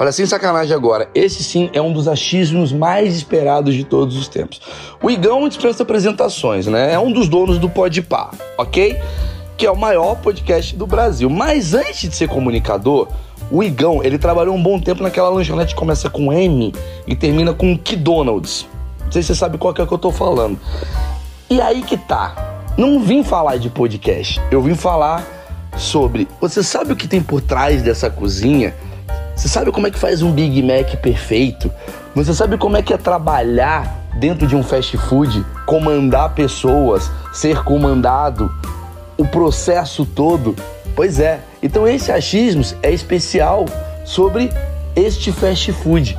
Olha, sem sacanagem agora, esse sim é um dos achismos mais esperados de todos os tempos. O Igão dispensa apresentações, né? É um dos donos do Podpah, ok? Que é o maior podcast do Brasil. Mas antes de ser comunicador, o Igão, ele trabalhou um bom tempo naquela lanchonete que começa com M e termina com McDonald's. Não sei se você sabe qual que é que eu tô falando. E aí que tá. Não vim falar de podcast, eu vim falar sobre. Você sabe o que tem por trás dessa cozinha? Você sabe como é que faz um Big Mac perfeito? Você sabe como é que é trabalhar dentro de um fast food, comandar pessoas, ser comandado, o processo todo? Pois é. Então esse achismos é especial sobre este fast food,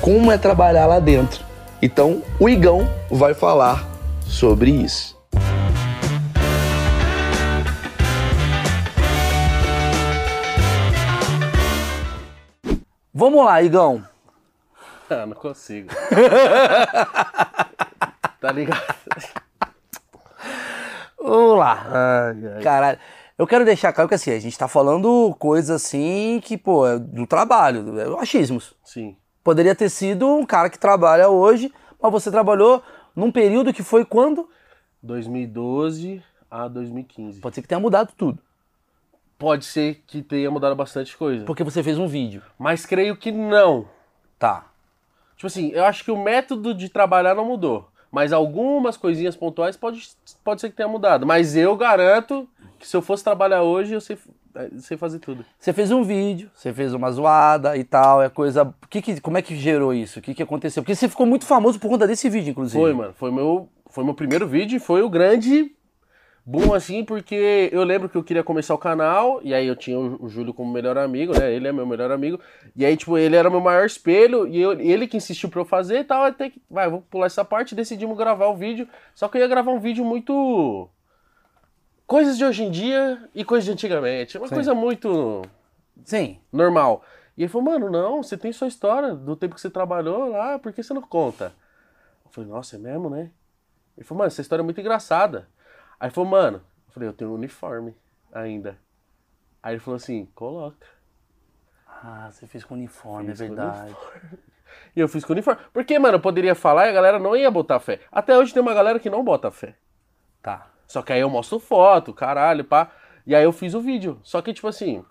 como é trabalhar lá dentro. Então o Igão vai falar sobre isso. Vamos lá, Igão. Ah, não consigo. tá ligado? Vamos lá. Caralho. Eu quero deixar claro que assim, a gente tá falando coisas assim que, pô, é do trabalho, é achismos. Sim. Poderia ter sido um cara que trabalha hoje, mas você trabalhou num período que foi quando? 2012 a 2015. Pode ser que tenha mudado tudo. Pode ser que tenha mudado bastante coisa. Porque você fez um vídeo. Mas creio que não. Tá. Tipo assim, eu acho que o método de trabalhar não mudou. Mas algumas coisinhas pontuais pode, pode ser que tenha mudado. Mas eu garanto que se eu fosse trabalhar hoje, eu sei, eu sei fazer tudo. Você fez um vídeo, você fez uma zoada e tal, é coisa. Que que, como é que gerou isso? O que, que aconteceu? Porque você ficou muito famoso por conta desse vídeo, inclusive. Foi, mano. Foi meu, foi meu primeiro vídeo e foi o grande boom, assim, porque eu lembro que eu queria começar o canal, e aí eu tinha o, o Júlio como melhor amigo, né? Ele é meu melhor amigo. E aí, tipo, ele era meu maior espelho, e eu, ele que insistiu pra eu fazer e tal, até que, vai, vou pular essa parte, decidimos gravar o vídeo. Só que eu ia gravar um vídeo muito. Coisas de hoje em dia e coisas de antigamente. Uma Sim. coisa muito Sim. normal. E ele falou, mano, não, você tem sua história do tempo que você trabalhou lá, por que você não conta? Eu falei, nossa, é mesmo, né? Ele falou, mano, essa história é muito engraçada. Aí falou, mano, eu falei, eu tenho um uniforme ainda. Aí ele falou assim, coloca. Ah, você fez com uniforme, é Fiz com verdade. E eu fiz com uniforme. Porque, mano, eu poderia falar e a galera não ia botar fé. Até hoje tem uma galera que não bota fé. Tá. Só que aí eu mostro foto, caralho, pá. E aí eu fiz o vídeo. Só que, tipo assim,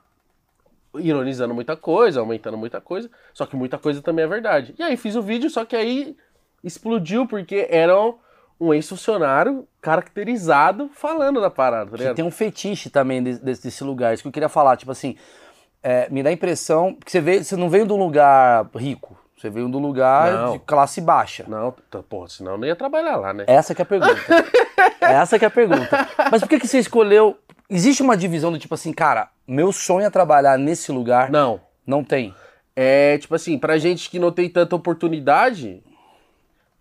ironizando muita coisa, aumentando muita coisa. Só que muita coisa também é verdade. E aí fiz o vídeo, só que aí explodiu porque era um ex-funcionário caracterizado falando da parada, tá Que tem um fetiche também desse, desse, lugar. Isso que eu queria falar, tipo assim, é, me dá a impressão que você, veio, você não veio de um lugar rico, você veio de um lugar Não. de classe baixa. Não, porra, senão eu não ia trabalhar lá, né? Essa que é a pergunta. Essa que é a pergunta. Mas por que, que você escolheu. Existe uma divisão do tipo assim, cara, meu sonho é trabalhar nesse lugar. Não. Não tem. É, tipo assim, pra gente que não tem tanta oportunidade.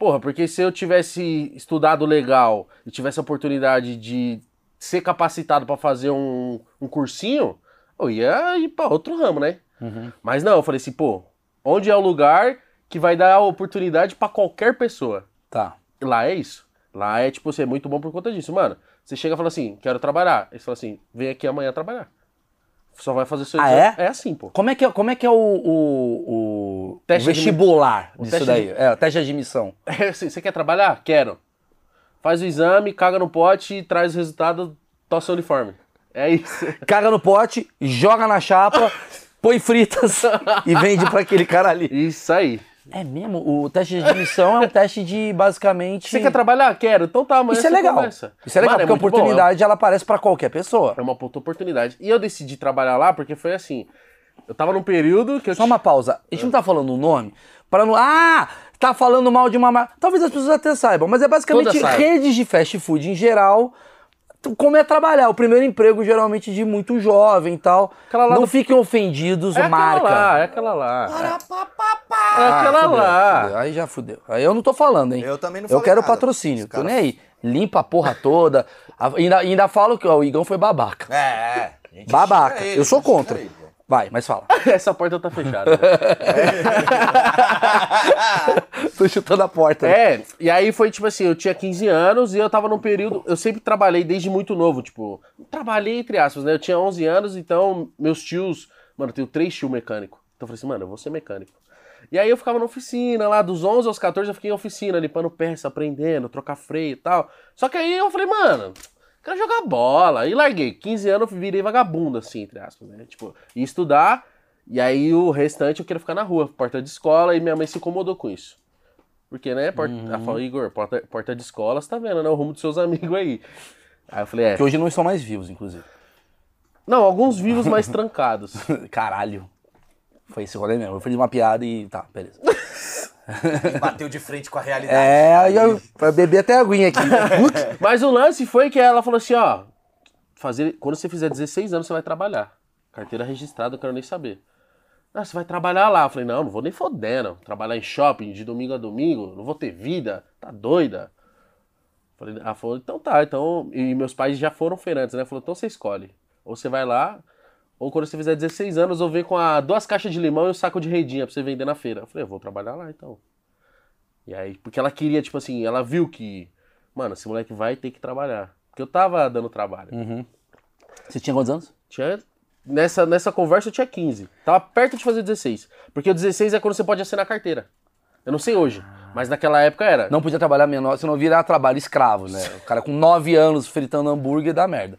Porra, porque se eu tivesse estudado legal e tivesse a oportunidade de ser capacitado pra fazer um, um cursinho, eu ia ir pra outro ramo, né? Mas não, eu falei assim, pô, onde é o lugar que vai dar a oportunidade pra qualquer pessoa? Tá. Lá é isso. Lá é, tipo, você é muito bom por conta disso. Mano, você chega e fala assim, quero trabalhar. Aí você fala assim, vem aqui amanhã trabalhar. Só vai fazer seu Ah, é? É assim, pô. Como é que é, como é, que é o, o, o Teste de- vestibular o disso daí? de- É, o teste de admissão. É assim, Você quer trabalhar? Quero. Faz o exame, caga no pote, traz o resultado, tossa seu uniforme. É isso. Caga no pote, joga na chapa, põe fritas e vende pra aquele cara ali. Isso aí. É mesmo? O teste de admissão é um teste de basicamente. Você quer trabalhar? Quero. Então tá, amanhã Isso é legal. começa. Isso é legal, Mano, porque a bom, é um- oportunidade ela aparece pra qualquer pessoa. É uma puta oportunidade. E eu decidi trabalhar lá porque foi assim. Eu tava num período que eu Só uma pausa. A gente não tá falando o nome para não. Ah! Tá falando mal de uma marca. Talvez as pessoas até saibam, mas é basicamente redes de fast food em geral. Como é trabalhar? O primeiro emprego, geralmente, de muito jovem e tal. Aquela lá não do- fiquem ofendidos, É marca. aquela lá, é aquela lá. É Ah, aquela fudeu, lá. fudeu. Aí já fudeu. Aí eu não tô falando, hein? Eu também não Eu quero nada. patrocínio. Os Tô cara- nem aí. Limpa a porra toda. A- ainda, ainda falo que ó, o Igão foi babaca. É, é. Babaca. ele, eu sou contra. Vai, mas fala. Essa porta tá fechada. Tô chutando a porta. né? É, e aí foi tipo assim, eu tinha 15 anos e eu tava num período, eu sempre trabalhei desde muito novo, tipo, trabalhei entre aspas, né? Eu tinha 11 anos, então meus tios, mano, eu tenho três tios mecânicos. Então eu falei assim, mano, eu vou ser mecânico. E aí eu ficava na oficina lá, dos 11 aos 14 eu fiquei em oficina, limpando peça, aprendendo, trocar freio e tal. Só que aí eu falei, mano, quero jogar bola. E larguei. 15 anos eu virei vagabundo, assim, entre aspas, né? Tipo, ia estudar, e aí o restante eu queria ficar na rua, porta de escola, e minha mãe se incomodou com isso. Porque, né, porta, Uhum. ela falou, Igor, porta, porta de escola, você tá vendo, né? O rumo dos seus amigos aí. Aí eu falei, é. Que hoje não estão mais vivos, inclusive. Não, alguns vivos mais trancados. Caralho. Foi esse rolê mesmo. Eu fiz uma piada e tá, beleza. Bateu de frente com a realidade. É, aí eu, eu bebi até a aguinha aqui. Mas o lance foi que ela falou assim, ó, fazer, quando você fizer 16 anos você vai trabalhar. Carteira registrada, eu quero nem saber. Ah, você vai trabalhar lá. Eu falei, não, não vou nem fodendo. Trabalhar em shopping de domingo a domingo, não vou ter vida, tá doida? Falei, ela falou, então tá, então. E meus pais já foram feirantes, né? Falou, então você escolhe. Ou você vai lá, ou quando você fizer 16 anos, eu venho com a, duas caixas de limão e um saco de redinha pra você vender na feira. Eu falei, eu vou trabalhar lá então. E aí, porque ela queria, tipo assim, ela viu que, mano, esse moleque vai ter que trabalhar. Porque eu tava dando trabalho. Você tinha quantos anos? Tinha. Nessa, nessa conversa eu tinha 15. Tava perto de fazer 16. Porque o 16 é quando você pode assinar a carteira. Eu não sei hoje, mas naquela época era. Não podia trabalhar menor, senão virar trabalho escravo, né? O cara com 9 anos fritando hambúrguer dá merda.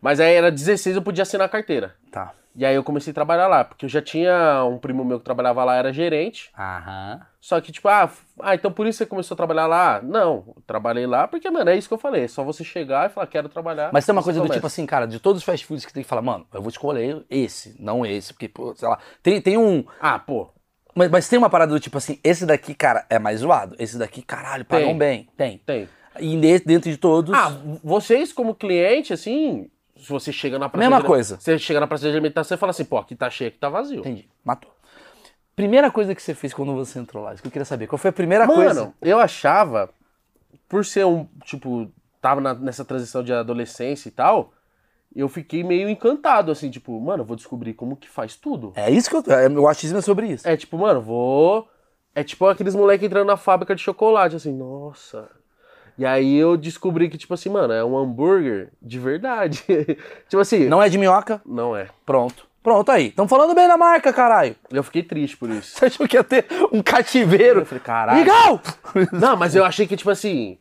Mas aí era 16 eu podia assinar a carteira. Tá. E aí eu comecei a trabalhar lá, porque eu já tinha um primo meu que trabalhava lá, era gerente. Aham. Só que, tipo, ah, ah, então por isso você começou a trabalhar lá? Não, eu trabalhei lá porque, mano, é isso que eu falei. É só você chegar e falar, quero trabalhar. Mas tem uma você coisa do começa. tipo assim, cara, de todos os fast foods que tem que falar, mano, eu vou escolher esse, não esse, porque, pô, sei lá, tem, tem um. Ah, pô, Mas, mas tem uma parada do tipo assim, esse daqui, cara, é mais zoado. Esse daqui, caralho, pagam Tem. bem. Tem. tem. E dentro de todos. Ah, vocês como cliente, assim, se você chega na praça Mesma de, coisa. Você chega na praça de alimentação e fala assim, pô, aqui tá cheio, aqui tá vazio. Entendi. Matou. Primeira coisa que você fez quando você entrou lá, isso que eu queria saber. Qual foi a primeira Mano, coisa? eu achava, por ser um, tipo, tava na- nessa transição de adolescência e tal, eu fiquei meio encantado, assim, tipo, mano, eu vou descobrir como que faz tudo. É isso que eu. é, O achismo é sobre isso. É tipo, mano, vou. É tipo aqueles moleques entrando na fábrica de chocolate, assim, nossa. E aí eu descobri que, tipo assim, mano, é um hambúrguer de verdade. tipo assim. Não, é de minhoca? não é. Pronto. Pronto aí. Estão falando bem da marca, caralho. Eu fiquei triste por isso. Você achou que ia ter um cativeiro? Eu falei, caralho. Legal! Não, mas eu achei que, tipo assim.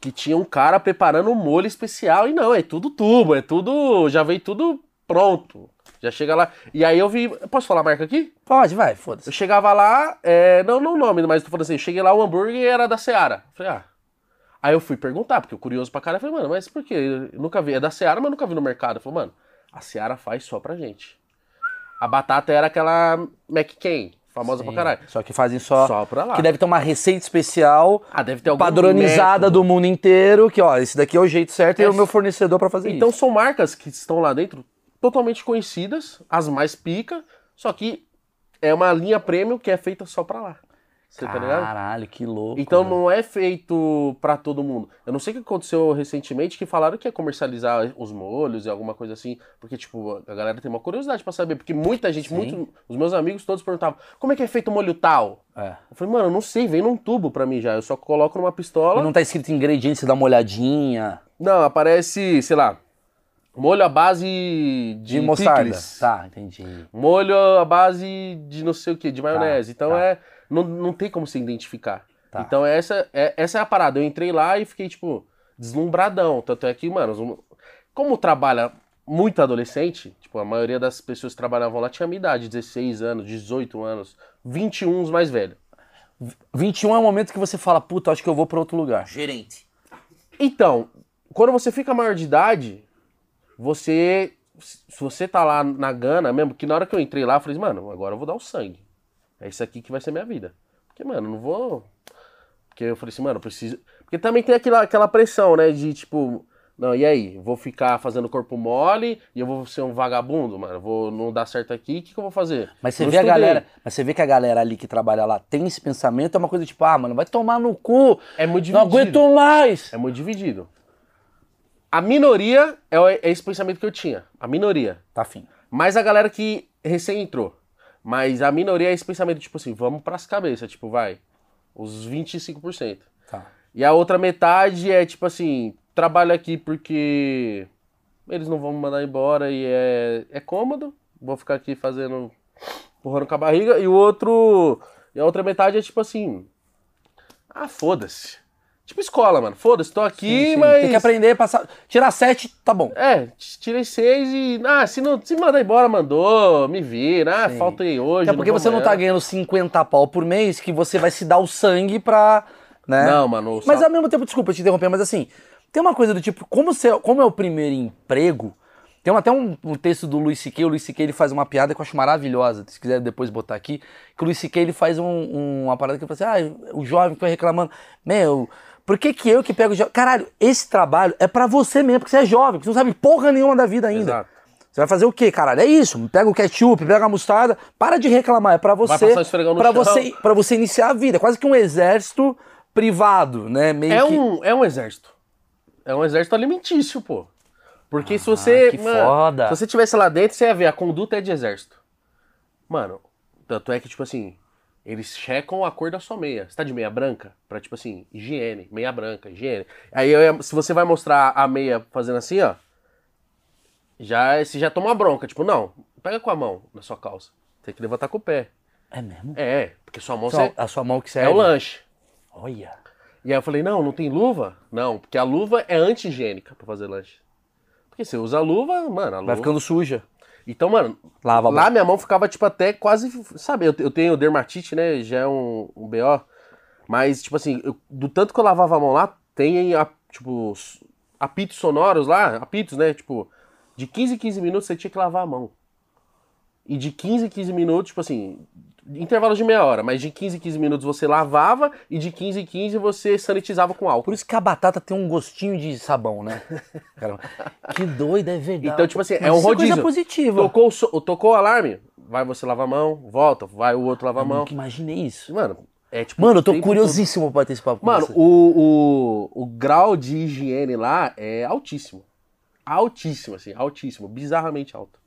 Que tinha um cara preparando um molho especial. E não, é tudo tubo, é tudo. Já veio tudo pronto. Já chega lá. E aí eu vi. Posso falar a marca aqui? Pode, vai, Eu foda-se. chegava lá, é, não, não o nome, mas tô falando assim, eu cheguei lá, o hambúrguer era da Seara. Eu Falei, ah. Aí eu fui perguntar, porque eu curioso pra caralho, eu falei, mano, mas por quê? Eu nunca vi, é da Seara, mas nunca vi no mercado. Eu falei, mano, a Seara faz só pra gente. A batata era aquela McCain, famosa pra caralho. Só que fazem só. Só pra lá. Que deve ter uma receita especial. Ah, deve ter padronizada método. do mundo inteiro, que ó, esse daqui é o jeito certo e é o Essa- meu fornecedor pra fazer Então isso. são marcas que estão lá dentro totalmente conhecidas, as mais pica, só que é uma linha premium que é feita só pra lá. Você tá ligado? Caralho, que louco. Então velho. não é feito pra todo mundo. Eu não sei o que aconteceu recentemente que falaram que ia comercializar os molhos e alguma coisa assim, porque tipo, a galera tem uma curiosidade pra saber, porque muita gente, Sim. muito, os meus amigos todos perguntavam: "Como é que é feito o molho tal?" É. Eu falei: "Mano, eu não sei, vem num tubo pra mim já, eu só coloco numa pistola". E não tá escrito ingrediente, você dá uma olhadinha. Não, aparece, sei lá, molho à base de, De, mostarda. picles. Tá, entendi. Molho à base de não sei o que, de maionese. então tá. é. Não, não tem como se identificar. Tá. Então essa é, essa é a parada. Eu entrei lá e fiquei, tipo, deslumbradão. Tanto é que, mano, como trabalha muito adolescente, tipo, a maioria das pessoas que trabalhavam lá tinha a minha idade, 16 anos, 18 anos, 21 os mais velhos. 21 é o momento que você fala, puta, acho que eu vou pra outro lugar. Gerente. Então, quando você fica maior de idade, você. Se você tá lá na gana mesmo, que na hora que eu entrei lá, eu falei, mano, agora eu vou dar o sangue. É isso aqui que vai ser minha vida. Porque, mano, não vou. Porque eu falei assim, mano, eu preciso. Porque também tem aquela, aquela pressão, né? De tipo, não, e aí? Vou ficar fazendo corpo mole e eu vou ser um vagabundo, mano. Vou não dar certo aqui, o que, que eu vou fazer? Mas você Não vê a estudei. galera, mas você vê que a galera ali que trabalha lá tem esse pensamento, é uma coisa tipo, ah, mano, vai tomar no cu. É muito Não dividido. aguento mais. É muito dividido. A minoria é, é esse pensamento que eu tinha. A minoria. Tá fim. Mas a galera que recém entrou. Mas a minoria é esse pensamento, tipo assim, vamos pras cabeças, tipo, vai. Os 25%. Tá. E a outra metade é tipo assim, trabalho aqui porque eles não vão me mandar embora e é, é cômodo. Vou ficar aqui fazendo empurrando com a barriga, e o outro. E a outra metade é tipo assim. Ah, foda-se. Tipo escola, mano. Foda-se, tô aqui, Sim, sim. mas. Tem que aprender passar. Tirar sete, tá bom. É, tirei seis e. Ah, se não se mandar embora, mandou, me vira. Ah, Sim. falta aí hoje. Até porque vou você não tá amanhã. ganhando 50 pau por mês que você vai se dar o sangue pra. Né? Não, mano. Mas ao mesmo tempo, desculpa te interromper, mas assim, tem uma coisa do tipo, como, você, como é o primeiro emprego, tem até um, um texto do Luiz C.K., o Luiz C.K. ele faz uma piada que eu acho maravilhosa, se quiser depois botar aqui, que o Luiz C.K. ele faz um- um- uma parada que ele fala assim, ah, o jovem que vai reclamando, meu, por que que eu que pego? Caralho, esse trabalho é pra você mesmo, porque você é jovem, porque você não sabe porra nenhuma da vida ainda. Exato. Você vai fazer o quê, caralho? É isso. Pega o ketchup, pega a mostarda. Para de reclamar. É pra você. chão. você, pra você iniciar a vida. É quase que um exército privado, né? Meio É que. um, é um exército. É um exército alimentício, pô. Porque se você. Ah, que foda. Se você tivesse lá dentro, você ia ver, a conduta é de exército. Mano, tanto é que, tipo assim, eles checam a cor da sua meia. Você tá de meia branca? Pra, tipo assim, higiene. Meia branca, higiene. Aí, eu se você vai mostrar a meia fazendo assim, ó. Já, você já toma bronca. Tipo, não, pega com a mão na sua calça. Tem que levantar com o pé. É mesmo? É, porque sua mão Só- você- a sua mão que é serve. o lanche. Olha. E aí eu falei, não, não tem luva? Não, porque a luva é anti-higiênica pra fazer lanche. Porque você usa a luva, mano, a luva... Vai ficando suja. Então, mano, Lava lá minha mão ficava, tipo, até quase... Sabe, eu, eu tenho dermatite, né, já é um, um BO. Mas, tipo assim, eu- do tanto que eu lavava a mão lá, tem, a- tipo, apitos sonoros lá, apitos, né, tipo... De 15 em 15 minutos você tinha que lavar a mão. E de 15 em 15 minutos, tipo assim, intervalos de meia hora, mas de 15 em 15 minutos você lavava e de 15 em 15 você sanitizava com álcool. Por isso que a batata tem um gostinho de sabão, né? Caramba. que doido, é verdade. Então, tipo assim, Mas é um rodízio. coisa positiva. Tocou, o so- tocou o alarme, vai você lavar a mão, volta, vai o outro lavar a mão. imaginei isso. Mano, é tipo. Mano, eu tô curiosíssimo pra ter esse papo. Mano, o, o, o grau de higiene lá é altíssimo. Altíssimo, assim, altíssimo, bizarramente alto.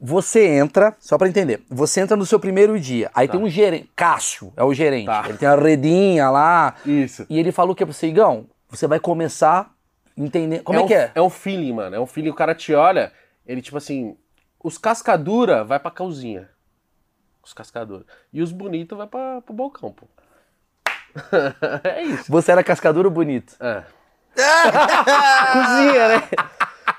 Você entra, só pra entender, você entra no seu primeiro dia, aí tem um gerente, Cássio é o gerente, Tá. ele tem a redinha lá, Isso. e ele falou o que pra você, Igão, você vai começar a entender, como é, um, que é? É um feeling, mano. É um feeling, o cara te olha, ele tipo assim, os cascadura vai pra cozinha. Os cascadura. E os bonitos vai pra, pro balcão, pô. é isso. Você era cascadura ou bonito? É. cozinha, né?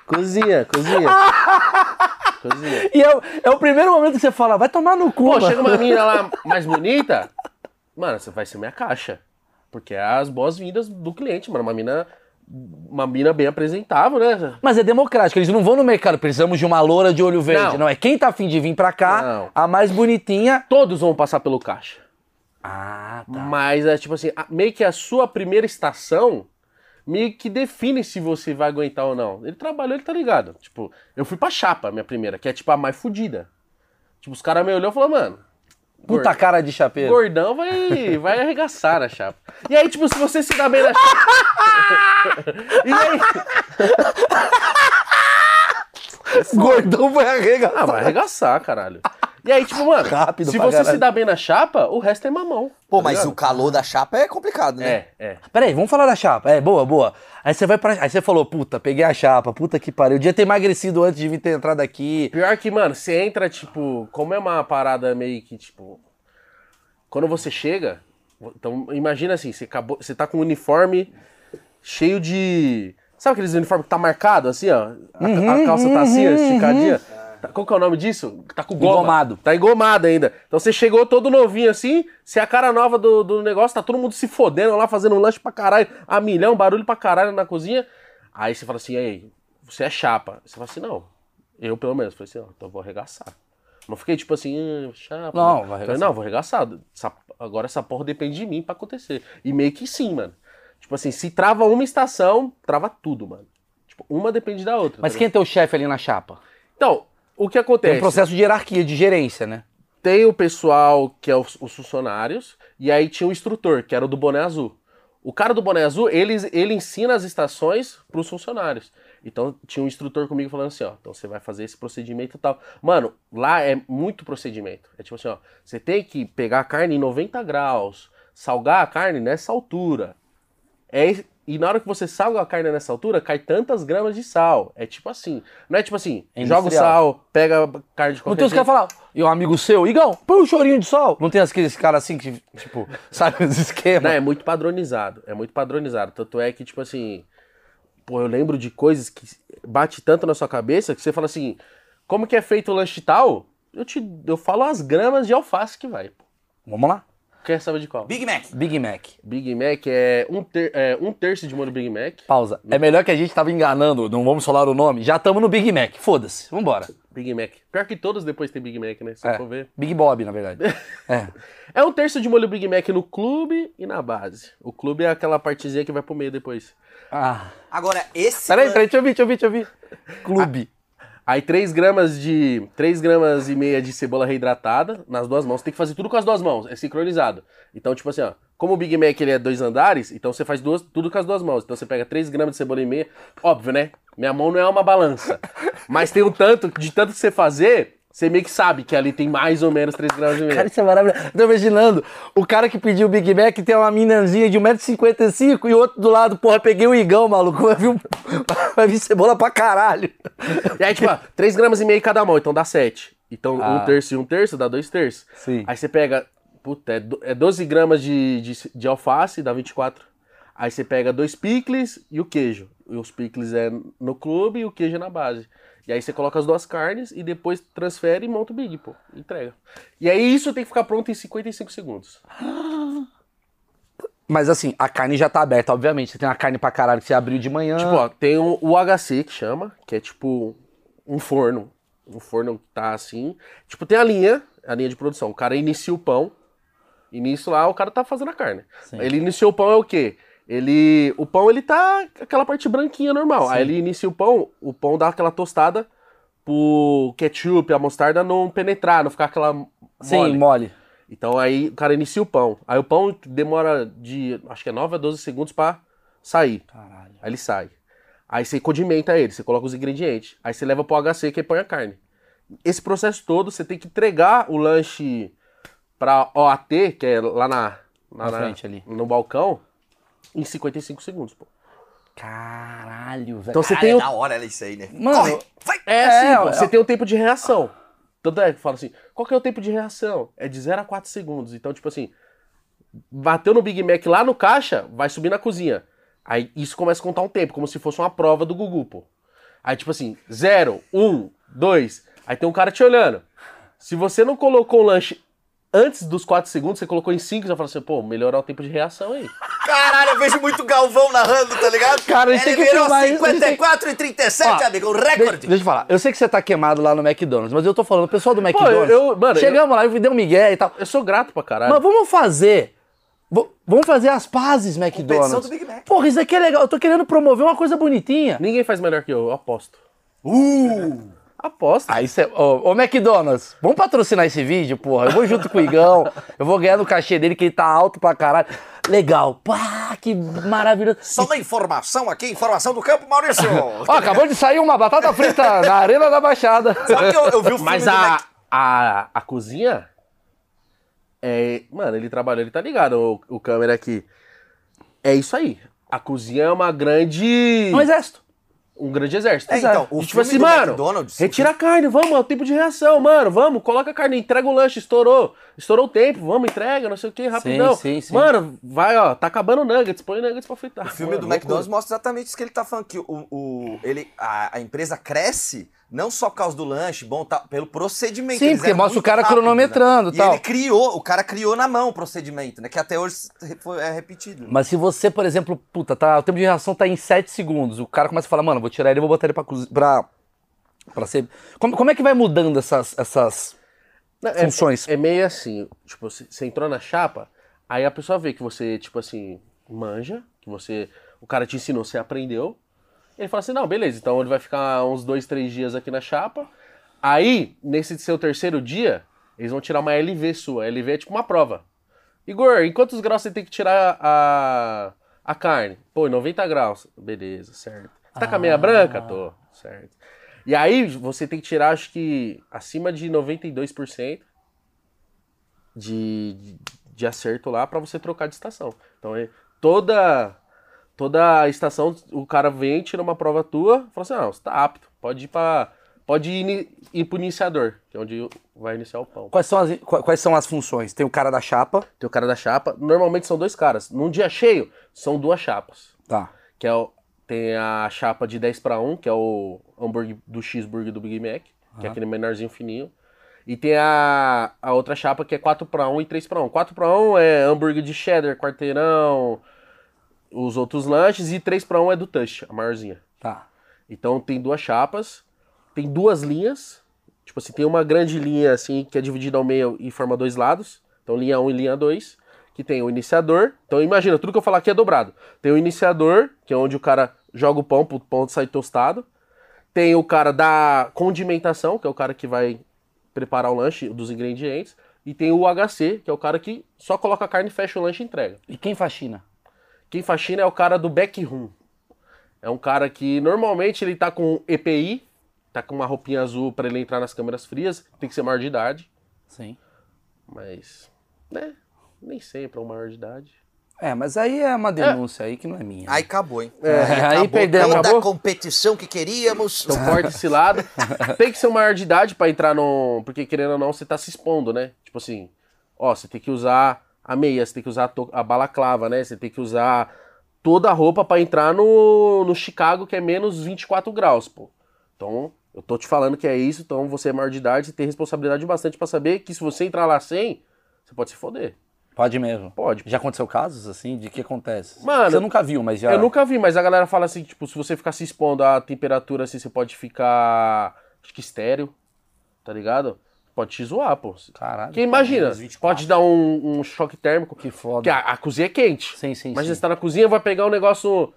Cozinha, cozinha. Cozinha. E é, o- é o primeiro momento que você fala, vai tomar no cu, Pô, mano. chega uma mina lá mais bonita, mano, você vai ser minha caixa. Porque é as boas-vindas do cliente, mano. Uma mina, uma mina bem apresentável, né? Mas é democrático, eles não vão no mercado, precisamos de uma loura de olho verde. Não, Não. é quem tá afim de vir pra cá, Não. a mais bonitinha. Todos vão passar pelo caixa. Ah, tá. Mas é tipo assim, meio que a sua primeira estação meio que define se você vai aguentar ou não. Ele trabalhou, ele tá ligado. Tipo, eu fui pra chapa, minha primeira, que é tipo a mais fodida. Tipo, os caras me olhou e falou, mano. Puta gordão- cara de chapeiro. Gordão vai, vai arregaçar na chapa. E aí, tipo, se você se dá bem na chapa. e aí. Gordão vai arregaçar. Ah, vai arregaçar, caralho. E aí, tipo, mano, Rápido se pra você caralho. se dá bem na chapa, o resto é mamão. Pô, tá mas ligado? o calor da chapa é complicado, né? É, é. Peraí, vamos falar da chapa. É, boa, boa. Aí você vai pra. Aí você falou, puta, peguei a chapa, puta que pariu. Eu devia ter emagrecido antes de vir ter entrado aqui. Pior que, mano, você entra, tipo, como é uma parada meio que, tipo. Quando você chega. Então, imagina assim, você, acabou, você tá com um uniforme cheio de. Sabe aqueles uniformes que tá marcado assim, ó? A, a calça tá assim, ó, esticadinha. Tá- Qual que é o nome disso? Tá com goma. Engomado. Tá engomado ainda. Então você chegou todo novinho assim, você é a cara nova do, do negócio, tá todo mundo se fodendo lá, fazendo um lanche pra caralho, a milhão, barulho pra caralho na cozinha. Aí você fala assim, aí, você é chapa. Você fala assim, não. Eu, pelo menos, falei assim, ó, então eu vou arregaçar. Não fiquei tipo assim, ah, chapa. Não, vai Falei, arregaçar. não, vou arregaçar. Essa- agora essa porra depende de mim pra acontecer. E meio que sim, mano. Tipo assim, se trava uma estação, trava tudo, mano. Tipo, uma depende da outra. Mas tá quem é teu chefe ali na chapa? Então, o que Tem acontece? um processo de hierarquia, de gerência, né? Tem o pessoal que é os, os funcionários, e aí tinha o instrutor, que era o do boné azul. O cara do boné azul, ele, ele ensina as estações pros funcionários. Então tinha um instrutor comigo falando assim, ó, então você vai fazer esse procedimento e tal. Mano, lá é muito procedimento. É tipo assim, ó, você tem que pegar a carne em 90 graus, salgar a carne nessa altura. É, E na hora que você salga a carne nessa altura, cai tantas gramas de sal. É tipo assim. Não é tipo assim, É joga o sal, pega a carne de Não qualquer tem os caras jeito. falar, e um amigo seu, Igão, põe um chorinho de sol. Não tem aqueles caras assim que, tipo, sabe os Não, esquemas. é muito padronizado. É muito padronizado. Tanto é que, tipo assim. Pô, eu lembro de coisas que bate tanto na sua cabeça que você fala assim: como que é feito o lanche tal? Eu, te, eu falo as gramas de alface que vai. pô. Vamos lá. Quer saber de qual? Big Mac. Big Mac. Big Mac é um, ter, é um terço de molho Big Mac. Pausa. É melhor que a gente tava enganando, não vamos falar o nome. Já estamos no Big Mac. Foda-se. Vambora. Big Mac. Pior que todos depois tem Big Mac, né? Se É. for ver. Big Bob, na verdade. É. É um terço de molho Big Mac no clube e na base. O clube é aquela partezinha que vai pro meio depois. Ah. Agora, esse. Peraí, peraí, deixa eu ouvir, deixa eu ouvir, deixa eu ouvir. Clube. Aí 3 gramas de. 3 gramas e meia de cebola reidratada nas duas mãos. Você tem que fazer tudo com as duas mãos, é sincronizado. Então, tipo assim, ó, como o Big Mac ele é dois andares, então você faz duas, tudo com as duas mãos. Então você pega 3 gramas de cebola e meia. Óbvio, né? Minha mão não é uma balança. Mas tem um tanto, de tanto que você fazer, você meio que sabe que ali tem mais ou menos 3 gramas e meia. Cara, isso é maravilhoso. Tô imaginando, o cara que pediu o Big Mac tem uma minazinha de 1,55m e o outro do lado, porra, peguei o igão, maluco. Vai vir, um- vai vir cebola pra caralho. E aí, tipo, 3 gramas e meio cada mão, então dá 7. Então, Ah. um terço e um terço dá dois terços. Sim. Aí você pega, puta, é, do- é 12 gramas de, de, de alface, dá 24. Aí você pega dois picles e o queijo. E os picles é no clube e o queijo é na base. E aí você coloca as duas carnes e depois transfere e monta o Big, pô. Entrega. E aí isso tem que ficar pronto em 55 segundos. Mas assim, a carne já tá aberta, obviamente. Você tem uma carne pra caralho que você abriu de manhã. Tipo, ó, tem o, o HC que chama, que é tipo um forno. Um forno que tá assim. Tipo, tem a linha, a linha de produção. O cara inicia o pão. E nisso lá o cara tá fazendo a carne. Sim. Ele iniciou o pão é o quê? Ele. O pão ele tá aquela parte branquinha normal. Aí ele inicia o pão, o pão dá aquela tostada pro ketchup, a mostarda não penetrar, não ficar aquela Sim, mole. mole. Então aí o cara inicia o pão. Aí o pão demora de, acho que é 9 a 12 segundos pra sair. Caralho. Aí ele sai. Aí você condimenta ele, você coloca os ingredientes. Aí você leva pro HC que aí põe a carne. Esse processo todo, você tem que entregar o lanche pra OAT, que é lá na, Na frente ali. no balcão, em 55 segundos, pô. Caralho, velho. Então você tem é o... da hora ela isso aí, né? Mano, Corre, vai! É assim, É, pô, é- você tem o tempo de reação. Tanto é que fala assim, qual que é o tempo de reação? É de 0 a 4 segundos. Então, tipo assim, bateu no Big Mac lá no caixa, vai subir na cozinha. Aí isso começa a contar um tempo, como se fosse uma prova do Gugu, pô. Aí, tipo assim, 0, 1, 2. Aí tem um cara te olhando. Se você não colocou o lanche antes dos 4 segundos, você colocou em 5, você vai falar assim, pô, melhorar o tempo de reação aí. Caralho, eu vejo muito Galvão narrando, tá ligado? Cara, a gente Ele tem que virou filmar isso, a gente tem- 54 e 37, Ó, amigo, o Deixa, recorde. deixa eu falar. Eu sei que você tá queimado lá no McDonald's, mas eu tô falando, o pessoal do McDonald's. eu- mano, chegamos lá e deu um migué e tal. Eu sou grato pra caralho. Mas vamos fazer. v- Vamos fazer as pazes, McDonald's. do Big Mac. Porra, isso aqui é legal. Eu tô querendo promover uma coisa bonitinha. Ninguém faz melhor que eu, eu aposto. Uh! Aposto. Aí você. Ô, ô, McDonald's, vamos patrocinar esse vídeo, porra. Eu vou junto com o Igão. Eu vou ganhar no cachê dele, que ele tá alto pra caralho. Legal. Pá, que maravilhoso. Só uma informação aqui, informação do campo, Maurício. Ó, acabou de sair uma batata frita na Arena da Baixada. Sabe que eu, eu vi o filme Mas a, Mac... a, a cozinha. É, mano, ele trabalhou, ele tá ligado, o, o câmera aqui. É isso aí. A cozinha é uma grande. Um exército. Um grande exército. É, então, o E, tipo filme assim, do mano, McDonald's- retira a carne, vamos, é o tempo de reação, mano, vamos, coloca a carne, entrega o lanche, estourou, estourou o tempo, vamos, entrega, não sei o que, rapidão. sim, sim. Mano, vai, ó, tá acabando o nuggets, põe o nuggets pra fritar. O filme Mano, do loucura. McDonald's mostra exatamente isso que ele tá falando, que o, o, ele, a, a empresa cresce não só por causa do lanche, bom, tá, pelo procedimento. Sim, Eles porque mostra o cara rápidos, cronometrando né? e tal. E ele criou, o cara criou na mão o procedimento, né? Que até hoje foi, é repetido. Mas se você, por exemplo, puta, tá, o tempo de reação tá em 7 segundos, o cara começa a falar, mano, vou tirar ele e vou botar ele pra, cozi- pra, pra ser. Como, como é que vai mudando essas, essas Não, é- funções? É, meio assim, tipo, você você entrou na chapa, aí a pessoa vê que você, tipo assim, manja, que você. O cara te ensinou, você aprendeu. Ele fala assim, não, beleza, então ele vai ficar uns dois, três dias aqui na chapa. Aí, nesse seu terceiro dia, eles vão tirar uma LV sua. A LV é tipo uma prova. Igor, em quantos graus você tem que tirar a, a carne? Pô, em 90 graus. Beleza, certo. Você tá com a meia branca? Tô, certo. E aí, você tem que tirar, acho que, acima de 92% de, de, de acerto lá para você trocar de estação. Então, é, toda toda a estação, o cara vem, tira uma prova tua, fala assim, não, você tá apto, pode ir pra. Pode ir, ir pro iniciador, que é onde vai iniciar o pão. Quais são, as, qua- quais são as funções? Tem o cara da chapa. Tem o cara da chapa, normalmente são dois caras. Num dia cheio, são duas chapas. Tá. Que é o, tem a chapa de 10 para 1, que é o hambúrguer do cheeseburger do Big Mac, que é aquele menorzinho fininho. E tem a, a outra chapa que é 4 para 1 e 3 para 1. 4 para 1 é hambúrguer de cheddar, quarteirão, os outros lanches, e 3 para 1 é do Touch, a maiorzinha. Tá. Então tem duas chapas, tem duas linhas. Tipo assim, tem uma grande linha assim que é dividida ao meio e forma dois lados. Então linha 1 e linha 2, que tem o iniciador. Então imagina, tudo que eu falar aqui é dobrado. Tem o iniciador, que é onde o cara joga o pão pro pão sair tostado. Tem o cara da condimentação, que é o cara que vai preparar o lanche dos ingredientes. E tem o HC, que é o cara que só coloca a carne, fecha o lanche e entrega. E quem faxina? Quem faxina é o cara do backroom. É um cara que normalmente ele tá com EPI, tá com uma roupinha azul pra ele entrar nas câmeras frias, tem que ser maior de idade, Sim. mas, né, nem sempre é um maior de idade. É, mas aí é uma denúncia aí que não é minha. Aí acabou, hein? É, aí perdemos. Toda Acabou? a competição que queríamos. Então corta esse lado. Tem que ser um maior de idade pra entrar no. Porque querendo ou não, você tá se expondo, né? Tipo assim, ó, você tem que usar a meia, você tem que usar a, a balaclava, né? Você tem que usar toda a roupa pra entrar no, no Chicago, que é menos 24 graus, pô. Então, eu tô te falando que é isso, então você é maior de idade, você tem responsabilidade bastante pra saber que se você entrar lá sem, você pode se foder. Pode mesmo. Pode. Já aconteceu casos assim? De que acontece? Mano, Você nunca viu, mas já. Eu nunca vi, mas a galera fala assim, tipo, se você ficar se expondo à temperatura assim, você pode ficar, acho que estéreo, tá ligado? Pode te zoar, pô. Caralho. Porque imagina, menos 24. pode dar um, um choque térmico. Que foda. Porque a, a cozinha é quente. Sim, sim, Imagina, sim. você tá na cozinha vai pegar um negócio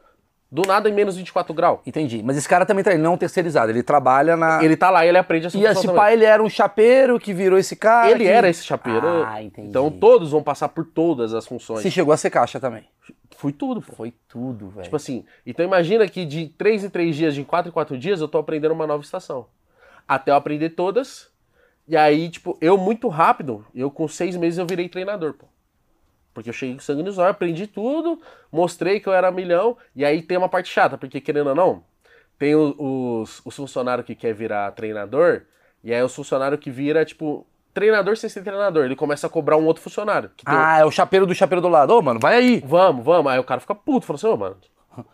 do nada em menos 24 graus. Entendi. Mas esse cara também tá, ele não é um terceirizado, ele trabalha na. Ele tá lá, ele aprende essa E esse também. pai, ele era um chapeiro que virou esse cara. Ele que- era esse chapeiro. Ah, entendi. Então todos vão passar por todas as funções. Você chegou a ser caixa também. Fui tudo, pô. Foi tudo, velho. Tipo assim, então imagina que de 3 em 3 dias, de 4 em 4 dias, eu tô aprendendo uma nova estação. Até eu aprender todas. E aí, tipo, eu muito rápido, eu com 6 meses eu virei treinador, pô. Porque eu cheguei com sangue nos olhos, aprendi tudo, mostrei que eu era milhão. E aí tem uma parte chata, porque querendo ou não, tem os, os funcionários que quer virar treinador, e aí os funcionários que vira, tipo, treinador sem ser treinador. Ele começa a cobrar um outro funcionário. Um- Ah, é o chapeiro do chapeiro do lado. Ô, mano, vai aí. Vamos, vamos. Aí o cara fica puto, fala assim, ô, mano.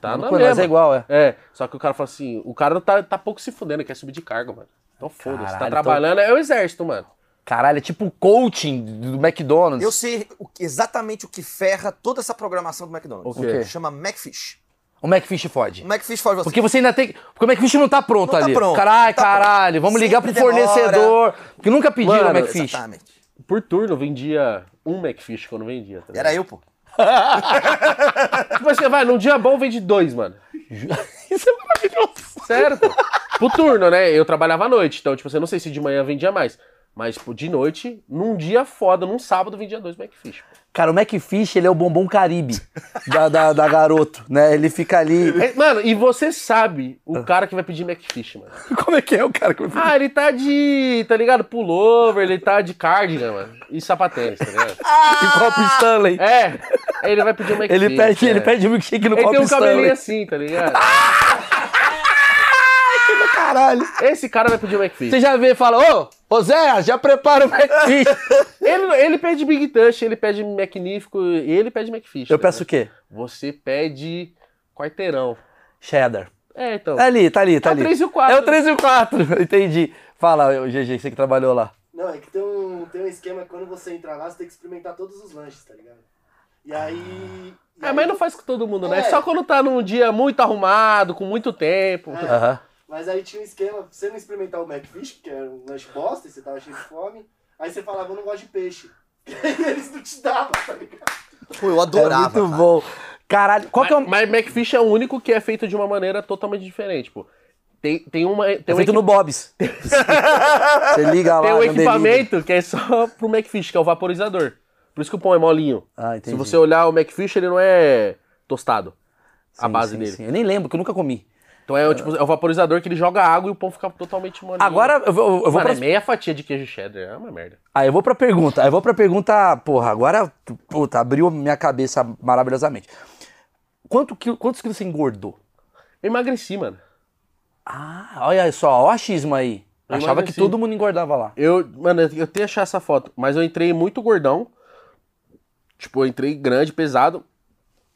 Tá Mano, na pô, mesma. é igual, é. É, só que o cara fala assim, o cara tá, tá pouco se fudendo, quer subir de cargo, mano. Então foda-se, tá Caralho, trabalhando, é o exército, mano. Caralho, é tipo o coaching do McDonald's. Eu sei o- exatamente o que ferra toda essa programação do McDonald's. O quê? Chama Macfish. O McFish fode. O Macfish faz você. Porque você ainda tem. Porque o McFish não tá pronto Não tá ali. pronto, Caralho, tá caralho, pronto. vamos ligar pro Sempre demora. fornecedor. Porque nunca pediram Mano, o McFish. Exatamente. Por turno vendia um McFish não vendia. Tá ligado? Era eu, pô. Tipo assim, vai, num dia bom vende dois, mano. Isso é maravilhoso. Pô. Pro turno, né? Eu trabalhava à noite, então, tipo, você não sei se de manhã vendia mais. Mas, tipo, de noite, num dia foda, num sábado, vendia dois McFish. pô. Cara, o McFish, ele é o bombom caribe da, da, da garoto, né? Ele fica ali. É, Mano, e você sabe o cara que vai pedir McFish, mano. Como é que é o cara que vai Ah, ele tá de, tá ligado? Pullover, ele tá de cardigan, mano. E sapatênis, tá ligado? de copo Stanley? É, ele vai pedir um McFish. Ele pede, é. ele pede um milkshake no Ele copo tem um cabelinho Stanley. assim, tá ligado? Caralho. Esse cara vai pedir um McFish. Você já vê e fala, ô, ô Zé, já prepara o McFish. Ele, ele pede Big Touch, ele pede Magnífico ele pede McFish. Eu tá peço o ligado? quê? Você pede quarteirão. Cheddar. É, então. Tá ali, tá ali, tá É o ali. 3 e o 4. É o 3 e o 4. Entendi. Fala, GG, você que trabalhou lá. Não, é que tem um, tem um esquema que quando você entrar lá, você tem que experimentar todos os lanches, tá ligado? E aí. e É, aí- mas não faz com todo mundo, né? É. Só quando tá num dia muito arrumado, com muito tempo. É. Aham. Mas aí tinha um esquema, pra você não experimentar o Macfish, que era um lanche bosta, e você tava cheio de fome, aí você falava, eu não gosto de peixe. E aí eles não te davam, tá ligado? Pô, eu É adorava. muito cara. bom. Caralho, qual que é o... Mas, mas McFish é o único que é feito de uma maneira totalmente diferente, pô. Tem, tem uma. Tem É um, feito equi- no Bob's. Você liga lá tem um equipamento que é só pro McFish, que é o vaporizador. Por isso que o pão é molinho. Ah, Se entendi. você olhar o McFish, ele não é tostado. a Sim, base sim, dele. sim. Eu nem lembro, que eu nunca comi. Então é, o tipo, é o vaporizador que ele joga água e o pão fica totalmente molinho. Agora eu vou, eu vou Mano, pra... é meia fatia de queijo cheddar. É uma merda. Aí eu vou pra pergunta. Aí eu vou pra pergunta, porra, agora, puta, abriu minha cabeça maravilhosamente. Quanto quilo- quantos quilos você engordou? Eu emagreci, mano. Ah, olha só, ó o achismo aí. Eu Achava que emagreci. todo mundo engordava lá. Eu, mano, eu eu tenho que achar essa foto, mas eu entrei muito gordão. Tipo, eu entrei grande, pesado.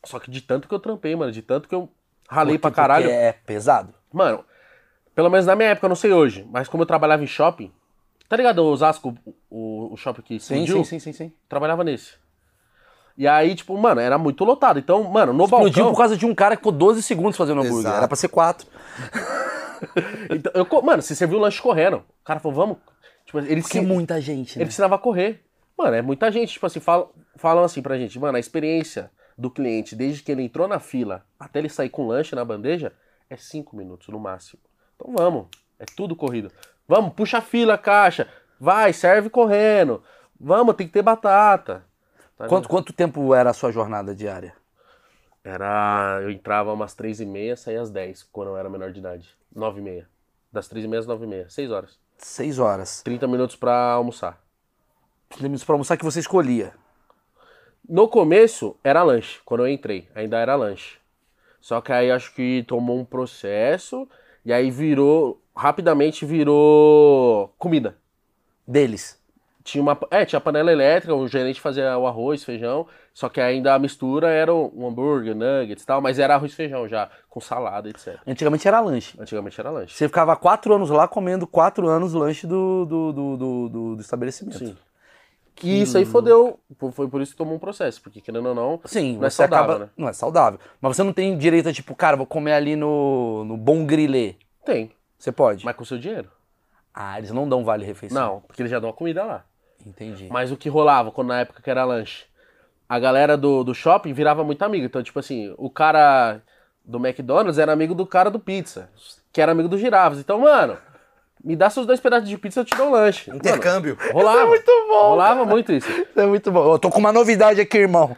Só que de tanto que eu trampei, mano, de tanto que eu ralei pra Porque- caralho. porque é pesado. Mano, pelo menos na minha época, eu não sei hoje, mas como eu trabalhava em shopping, tá ligado o Osasco, o, o shopping que Sim, explodiu? sim, sim, sim, sim. Trabalhava nesse. E aí, tipo, mano, era muito lotado. Então, mano, no Explodiu balcão... por causa de um cara que ficou 12 segundos fazendo hambúrguer. Exato. Era pra ser 4. Então, eu, mano, você serviu o lanche correndo. O cara falou, vamos. Tipo, ele, Porque se- muita gente, né? ele ensinava a correr. Mano, é muita gente. Tipo assim, falam, falam assim pra gente, mano, a experiência do cliente, desde que ele entrou na fila até ele sair com lanche na bandeja, é cinco minutos no máximo. Então vamos. É tudo corrido. Vamos, puxa a fila, caixa. Vai, serve correndo. Vamos, tem que ter batata. Tá Quanto, quanto tempo era a sua jornada diária? Era. Eu entrava umas três e meia, saía às 10, quando eu era menor de idade. Nove e meia. Das três e meia às nove e meia. Seis horas. 6 horas. 30 minutos pra almoçar. Limites pra almoçar que você escolhia. No começo era lanche, quando eu entrei, ainda era lanche. Só que aí acho que tomou um processo e aí virou, rapidamente virou comida. Deles. Tinha uma, é, tinha panela elétrica, o gerente fazia o arroz, feijão, só que ainda a mistura era um hambúrguer, nuggets e tal, mas era arroz e feijão já, com salada, etc. Antigamente era lanche. Antigamente era lanche. Você ficava quatro anos lá comendo quatro anos lanche do, do, do, do, do- do estabelecimento. Sim. E isso aí fodeu, foi por isso que tomou um processo, porque querendo ou não, Sim, não é saudável, acaba. né? Não é saudável. Mas você não tem direito a, tipo, cara, vou comer ali no, no Bom Grilê. Tem, Você pode? mas com seu dinheiro. Ah, eles não dão vale refeição. Não, porque eles já dão a comida lá. Entendi. Mas o que rolava quando na época que era lanche? A galera do, do shopping virava muito amiga. Então, tipo assim, o cara do McDonald's era amigo do cara do pizza, que era amigo do Giraves. Então, mano, me dá seus dois pedaços de pizza, eu te dou um lanche. Mano, Intercâmbio. rolava. muito bom, Rolava muito isso. Isso é muito bom. Eu tô com uma novidade aqui, irmão.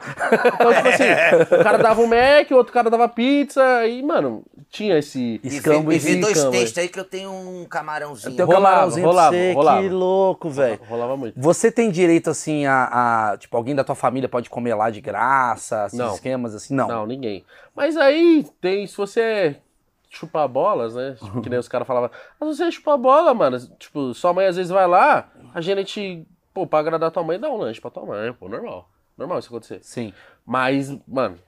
Então, tipo assim, o cara dava um Mac, o outro cara dava pizza, e, mano, tinha esse. Escambo e e vê dois textos aí que eu tenho um camarãozinho. Tem o Rolava, camarãozinho rolava, pra você, rolava. que louco, velho. Rolava muito. Você tem direito, assim, a, a- Tipo, alguém da tua família pode comer lá de graça, esses Não. esquemas assim? Não. Não, ninguém. Mas aí tem, se você chupar bolas, né? Tipo, que nem os caras falavam, ah, se você chupar bola, mano, tipo, sua mãe às vezes vai lá, a gente, pô, pra agradar tua mãe, dá um lanche pra tua mãe, pô, normal. Normal isso acontecer. Sim. Mas, mano,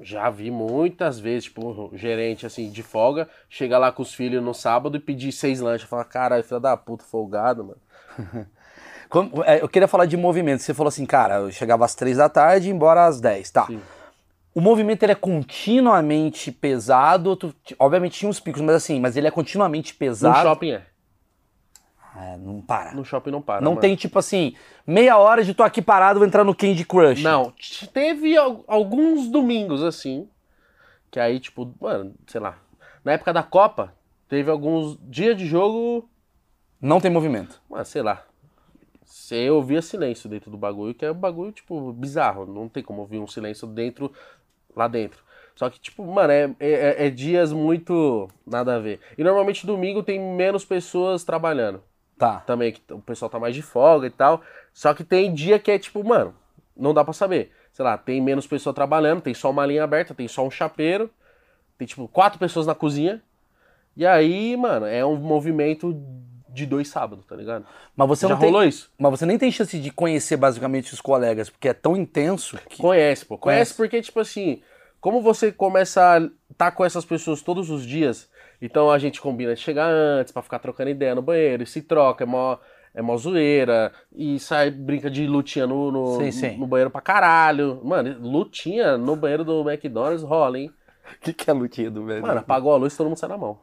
já vi muitas vezes, tipo, o gerente, assim, de folga, chegar lá com os filhos no sábado e pedir seis lanches. Falar, caralho, filho da puta, folgado, mano. Como- é, eu queria falar de movimento. Você falou assim, cara, eu chegava às três da tarde e ia embora às 10. Tá. Sim. O movimento ele é continuamente pesado. tu- obviamente tinha uns picos, mas assim, mas ele é continuamente No pesado. shopping é. É, não para. No shopping não para. não mano. tem tipo assim, meia hora de tô aqui parado, vou entrar no Candy Crush. Não, teve al- alguns domingos assim, que aí, tipo, mano, sei lá, na época da Copa, teve alguns dias de jogo, Não tem movimento. mano, sei lá. Você ouvia silêncio dentro do bagulho, que é um bagulho, tipo, bizarro. Não tem como ouvir um silêncio dentro, lá dentro. Só que, tipo, mano, é, é, é dias muito nada a ver. E normalmente domingo tem menos pessoas trabalhando Tá. também, que o pessoal tá mais de folga e tal. Só que tem dia que é tipo, mano, não dá pra saber. Sei lá, tem menos pessoa trabalhando, tem só uma linha aberta, tem só um chapeiro, tem tipo quatro pessoas na cozinha. E aí, mano, é um movimento de dois sábados, tá ligado? Mas você Já não tem. rolou isso? Mas você nem tem chance de conhecer basicamente os colegas, porque é tão intenso que. Conhece, pô. Conhece. Conhece porque, tipo assim, como você começa a tá com essas pessoas todos os dias, então a gente combina de chegar antes pra ficar trocando ideia no banheiro, e se troca, é mó, é mó zoeira, e sai, brinca de lutinha no, no, Sim, sim. no banheiro pra caralho. Mano, lutinha no banheiro do McDonald's rola, hein? O que, que é a lutinha do velho? Mano, apagou a luz todo mundo sai na mão.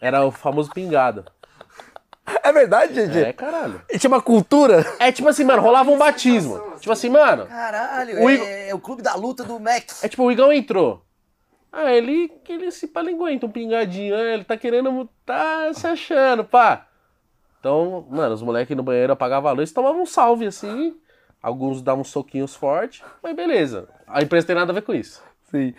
Era o famoso pingado. É verdade, gente? É, caralho. E Tinha uma cultura. É tipo assim, mano, rolava um batismo. Tipo assim, mano, Caralho, O é, Igor- é o clube da luta do Mac. É tipo, o Igão entrou. Ah, ele, ele se palinguenta um pingadinho. ah, Ele tá querendo. Tá se achando, pá. Então, mano, os moleques no banheiro apagavam a luz, tomavam um salve assim. Alguns davam uns soquinhos fortes, mas beleza. A empresa tem nada a ver com isso. Sim.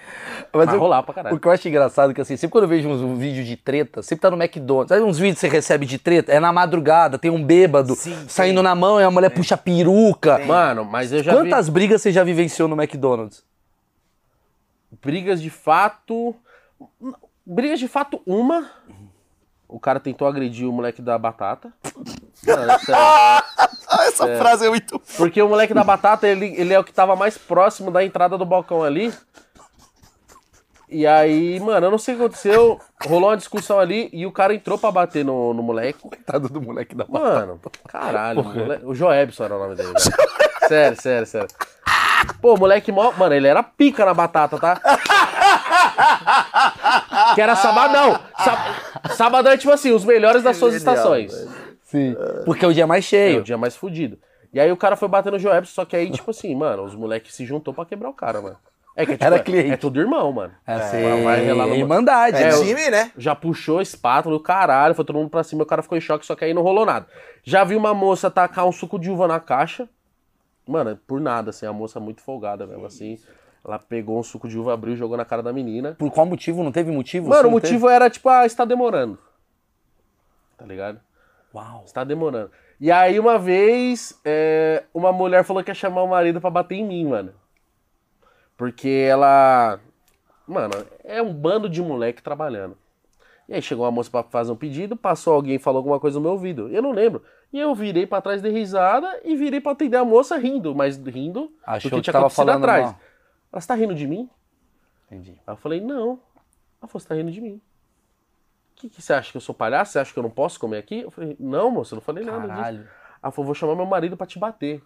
Mas Vai eu- rolar pra caralho. O que eu acho engraçado é que assim, sempre quando eu vejo uns, um vídeo de treta, sempre tá no McDonald's. Sabe uns vídeos que você recebe de treta? É na madrugada, tem um bêbado Sim, saindo tem. na mão e a mulher puxa a peruca. Tem. Mano, mas eu já Quantas brigas você já vivenciou no McDonald's? brigas de fato. Brigas de fato, uma. O cara tentou agredir o moleque da batata. Mano, é. Ah, essa frase é muito. Porque o moleque da batata, ele, ele é o que tava mais próximo da entrada do balcão ali. E aí, mano, eu não sei o que aconteceu. Rolou uma discussão ali e o cara entrou pra bater no, no moleque. Coitado do moleque da batata. Mano, caralho. moleque- o Joebson era o nome dele, velho. Sério, sério, sério. Pô, o moleque mó. Mano, ele era pica na batata, tá? Que era sabadão. Sa- Sabadão é tipo assim, os melhores das suas Genial, estações. Sim. Porque é o dia mais É cheio. o dia mais fudido. E aí o cara foi bater no Joebson, só que aí, tipo assim, mano, os moleques se juntou pra quebrar o cara, mano. É que, tipo, Era é- cliente. É tudo irmão, mano. Assim, vai relar no- Irmandade. É, É, time, né? Já puxou a espátula, o caralho, foi todo mundo pra cima, o cara ficou em choque, só que aí não rolou nada. Já vi uma moça tacar um suco de uva na caixa. Mano, por nada, assim, a moça muito folgada mesmo, assim. Ela pegou um suco de uva, abriu e jogou na cara da menina. Por qual motivo? Não teve motivo? Mano, o não teve? motivo era, tipo, ah, está demorando. Tá ligado? Uau. Está demorando. E aí, uma vez, é, uma mulher falou que ia chamar o marido pra bater em mim, mano. Porque ela. Mano, é um bando de moleque trabalhando. E aí chegou uma moça pra fazer um pedido, passou alguém e falou alguma coisa no meu ouvido. Eu não lembro. E eu virei pra trás de risada e virei pra atender a moça rindo, mas rindo Achou do que que tinha acontecido atrás. mal. Ela, você tá rindo de mim? Entendi. Aí eu falei, não. Ela falou, você tá rindo de mim. O que, que você acha que eu sou palhaço? Você acha que eu não posso comer aqui? Eu falei, não, moça, eu não falei nada disso. Caralho. Ela falou, vou chamar meu marido pra te bater.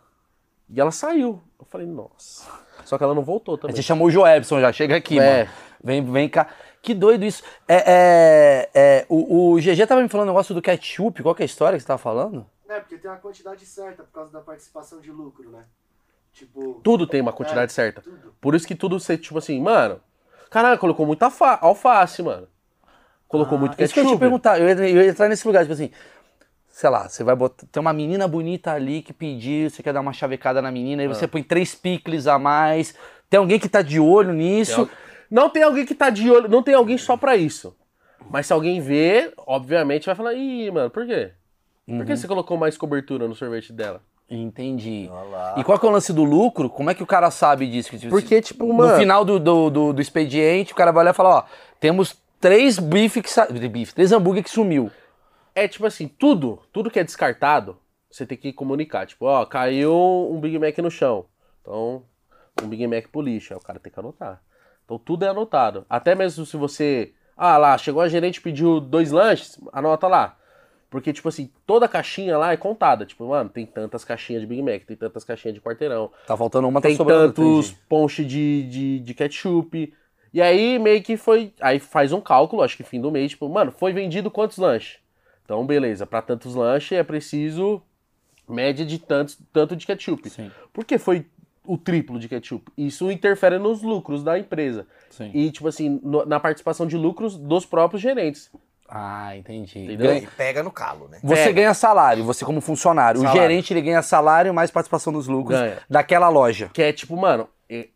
E ela saiu. Eu falei, nossa. Só que ela não voltou Aí também. você chamou o Joebson já, chega aqui, É. mano. Vem, vem cá. Que doido isso. É, é, é, o, o GG tava me falando um negócio do ketchup. Qual que é a história que você tava falando? É, porque tem uma quantidade certa por causa da participação de lucro, né? Tipo. Tudo tem uma quantidade É, certa. tudo. Por isso que tudo você, tipo assim, mano. Caralho, colocou muita fa- alface, mano. Colocou muito Ah, Isso que eu ia ketchup. te perguntar. Eu ia, eu ia entrar nesse lugar, tipo assim. Sei lá, você vai botar. Tem uma menina bonita ali que pediu, você quer dar uma chavecada na menina, aí Ah. você põe três picles a mais. Tem alguém que tá de olho Tem nisso. al- Não tem alguém que tá de olho, não tem alguém só pra isso. Mas se alguém vê, obviamente vai falar, ih, mano, por quê? Por Uhum. que você colocou mais cobertura no sorvete dela? Entendi. Olha lá. E qual que é o lance do lucro? Como é que o cara sabe disso? Que, tipo, Porque, tipo, no mano. final do, do, do, do expediente, o cara vai lá e fala, ó, temos três bife que sa... bife, três hambúrguer que sumiu. É tipo assim, tudo, tudo que é descartado, você tem que comunicar. Tipo, ó, caiu um Big Mac no chão. Então, um Big Mac pro lixo. Aí o cara tem que anotar. Então tudo é anotado. Até mesmo se você. Ah lá, chegou a gerente e pediu dois lanches, anota lá. Porque, tipo assim, toda caixinha lá é contada. Tipo, mano, tem tantas caixinhas de Big Mac, tem tantas caixinhas de quarteirão. Tá faltando uma, tá tem sobrando tantos ponches de, de, de ketchup. E aí meio que foi. Aí faz um cálculo, acho que fim do mês, tipo, mano, foi vendido quantos lanches? Então, beleza, pra tantos lanches é preciso média de tantos, tanto de ketchup. Sim. Por que foi o triplo de ketchup? Isso interfere nos lucros da empresa. Sim. E, tipo assim, no- na participação de lucros dos próprios gerentes. Ah, entendi. Entendeu? Ganha- E pega no calo, né? Você Pega. ganha salário, você como funcionário. O Salário. gerente ele ganha salário mais participação dos lucros Ganha. daquela loja. Que é tipo, mano,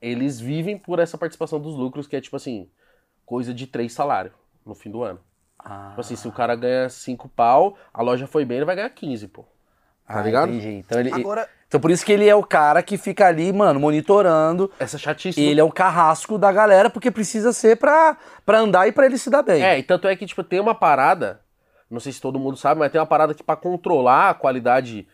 eles vivem por essa participação dos lucros, que é tipo assim, coisa de três salários no fim do ano. Ah, Tipo assim, se o cara ganha 5 pau, a loja foi bem, ele vai ganhar 15, pô. Tá ah, ligado? Entendi. Então, ele, Agora, então por isso que ele é o cara que fica ali, mano, monitorando. Essa chatice. Ele é o carrasco da galera, porque precisa ser pra, pra andar e pra ele se dar bem. É, e tanto é que, tipo, tem uma parada, não sei se todo mundo sabe, mas tem uma parada que pra controlar a qualidade,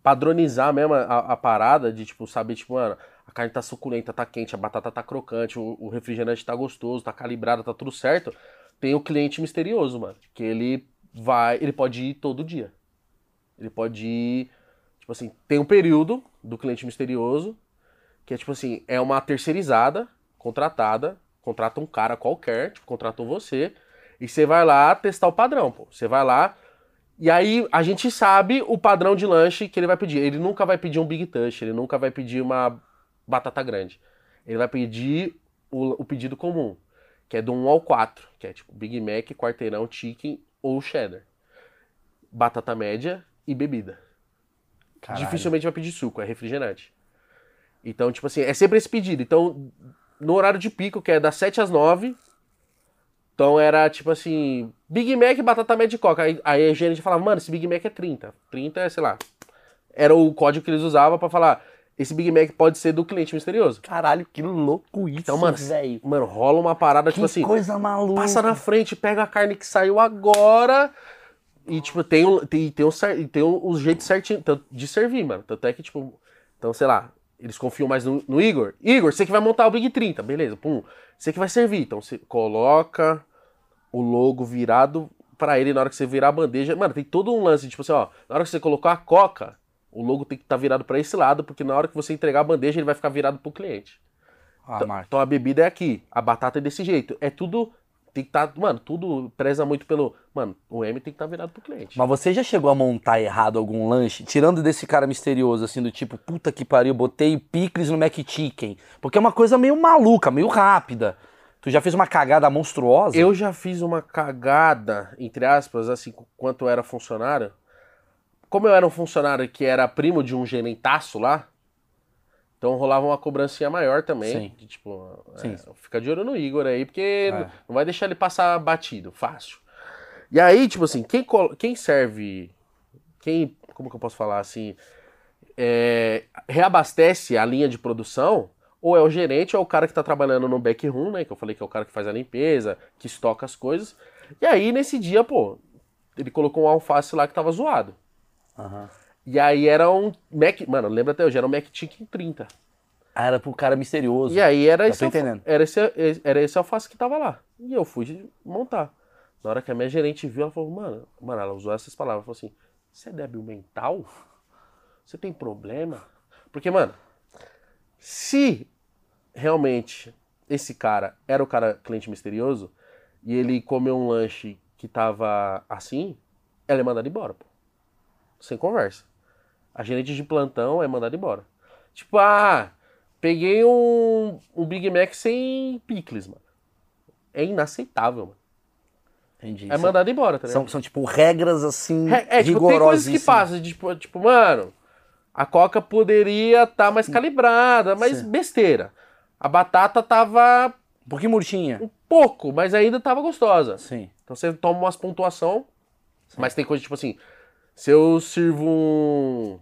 padronizar mesmo a, a parada, de, tipo, saber, tipo, mano, a carne tá suculenta, tá quente, a batata tá crocante, o, o refrigerante tá gostoso, tá calibrado, tá tudo certo. Tem o cliente misterioso, mano, que ele vai, ele pode ir todo dia. Ele pode ir, tipo assim, tem um período do cliente misterioso, que é tipo assim, é uma terceirizada, contratada, contrata um cara qualquer, tipo, contratou você, e você vai lá testar o padrão, pô. Você vai lá, e aí a gente sabe o padrão de lanche que ele vai pedir. Ele nunca vai pedir um Big Touch, ele nunca vai pedir uma batata grande. Ele vai pedir o, o pedido comum, que é do 1 ao 4, que é tipo Big Mac, quarteirão, chicken ou cheddar. Batata média e bebida. Caralho. Dificilmente vai pedir suco, é refrigerante. Então, tipo assim, é sempre esse pedido. Então, no horário de pico, que é das 7 às 9, então era tipo assim, Big Mac, batata média e coca. Aí, aí a gerente falava, mano, esse Big Mac é 30. 30 é, sei lá. Era o código que eles usavam pra falar, esse Big Mac pode ser do cliente misterioso. Caralho, que louco isso, Então, mano, velho. Mano, rola uma parada, Que tipo assim, coisa maluca. passa na frente, pega a carne que saiu agora e, tipo, tem, um, tem, tem, um, tem um, os jeitos certinho de servir, mano. Tanto é que, tipo, então, sei lá, eles confiam mais no, no Igor. Igor, você que vai montar o Big 30, beleza, pum. Você que vai servir. Então, você coloca o logo virado pra ele na hora que você virar a bandeja. Mano, tem todo um lance, tipo assim, ó, na hora que você colocar a coca, o logo tem que estar virado pra esse lado, porque na hora que você entregar a bandeja, ele vai ficar virado pro cliente. Ah, Então-. Então a bebida é aqui, a batata é desse jeito. É tudo. Tem que estar. mano, tudo preza muito pelo. Mano, o M tem que estar virado pro cliente. Mas você já chegou a montar errado algum lanche? Tirando desse cara misterioso, assim, do tipo, puta que pariu, botei picles no McChicken. Porque é uma coisa meio maluca, meio rápida. Tu já fez uma cagada monstruosa? Eu já fiz uma cagada, entre aspas, assim, quanto eu era funcionário. Como eu era um funcionário que era primo de um gerentaço lá, então rolava uma cobrancinha maior também. Sim. De, tipo, Sim. é, fica de olho no Igor aí, porque É. não- vai deixar ele passar batido, fácil. E aí, tipo assim, quem, quem serve. Quem. Como que eu posso falar assim? é, reabastece a linha de produção, ou é o gerente, ou é o cara que tá trabalhando no backroom, né? Que eu falei que é o cara que faz a limpeza, que estoca as coisas. E aí, nesse dia, pô, ele colocou um alface lá que tava zoado. Aham. E aí era um Mac. Mano, lembra até hoje, era um Mac Chicken 30. Ah, era pro cara misterioso. E aí era Já esse, entendendo. era, esse, era esse alface que tava lá. E eu fui montar. Na hora que a minha gerente viu, ela falou, mano, mano, ela usou essas palavras, falou assim, você é débil mental? Você tem problema? Porque, mano, se realmente esse cara era o cara cliente misterioso e ele comeu um lanche que tava assim, ela é mandada embora, pô. Sem conversa. A gerente de plantão é mandada embora. Tipo, ah, peguei um, um Big Mac sem picles, mano. É inaceitável, mano. Entendi. É mandado embora, tá ligado? São, são, tipo, regras, assim, É, é, tipo, tem coisas que passam, tipo, tipo, mano, a coca poderia estar mais calibrada, mas Sim. besteira. A batata tava Um pouquinho murchinha. um pouco, mas ainda tava gostosa. Sim. Então você toma umas pontuação, mas tem coisa tipo assim, se eu sirvo um,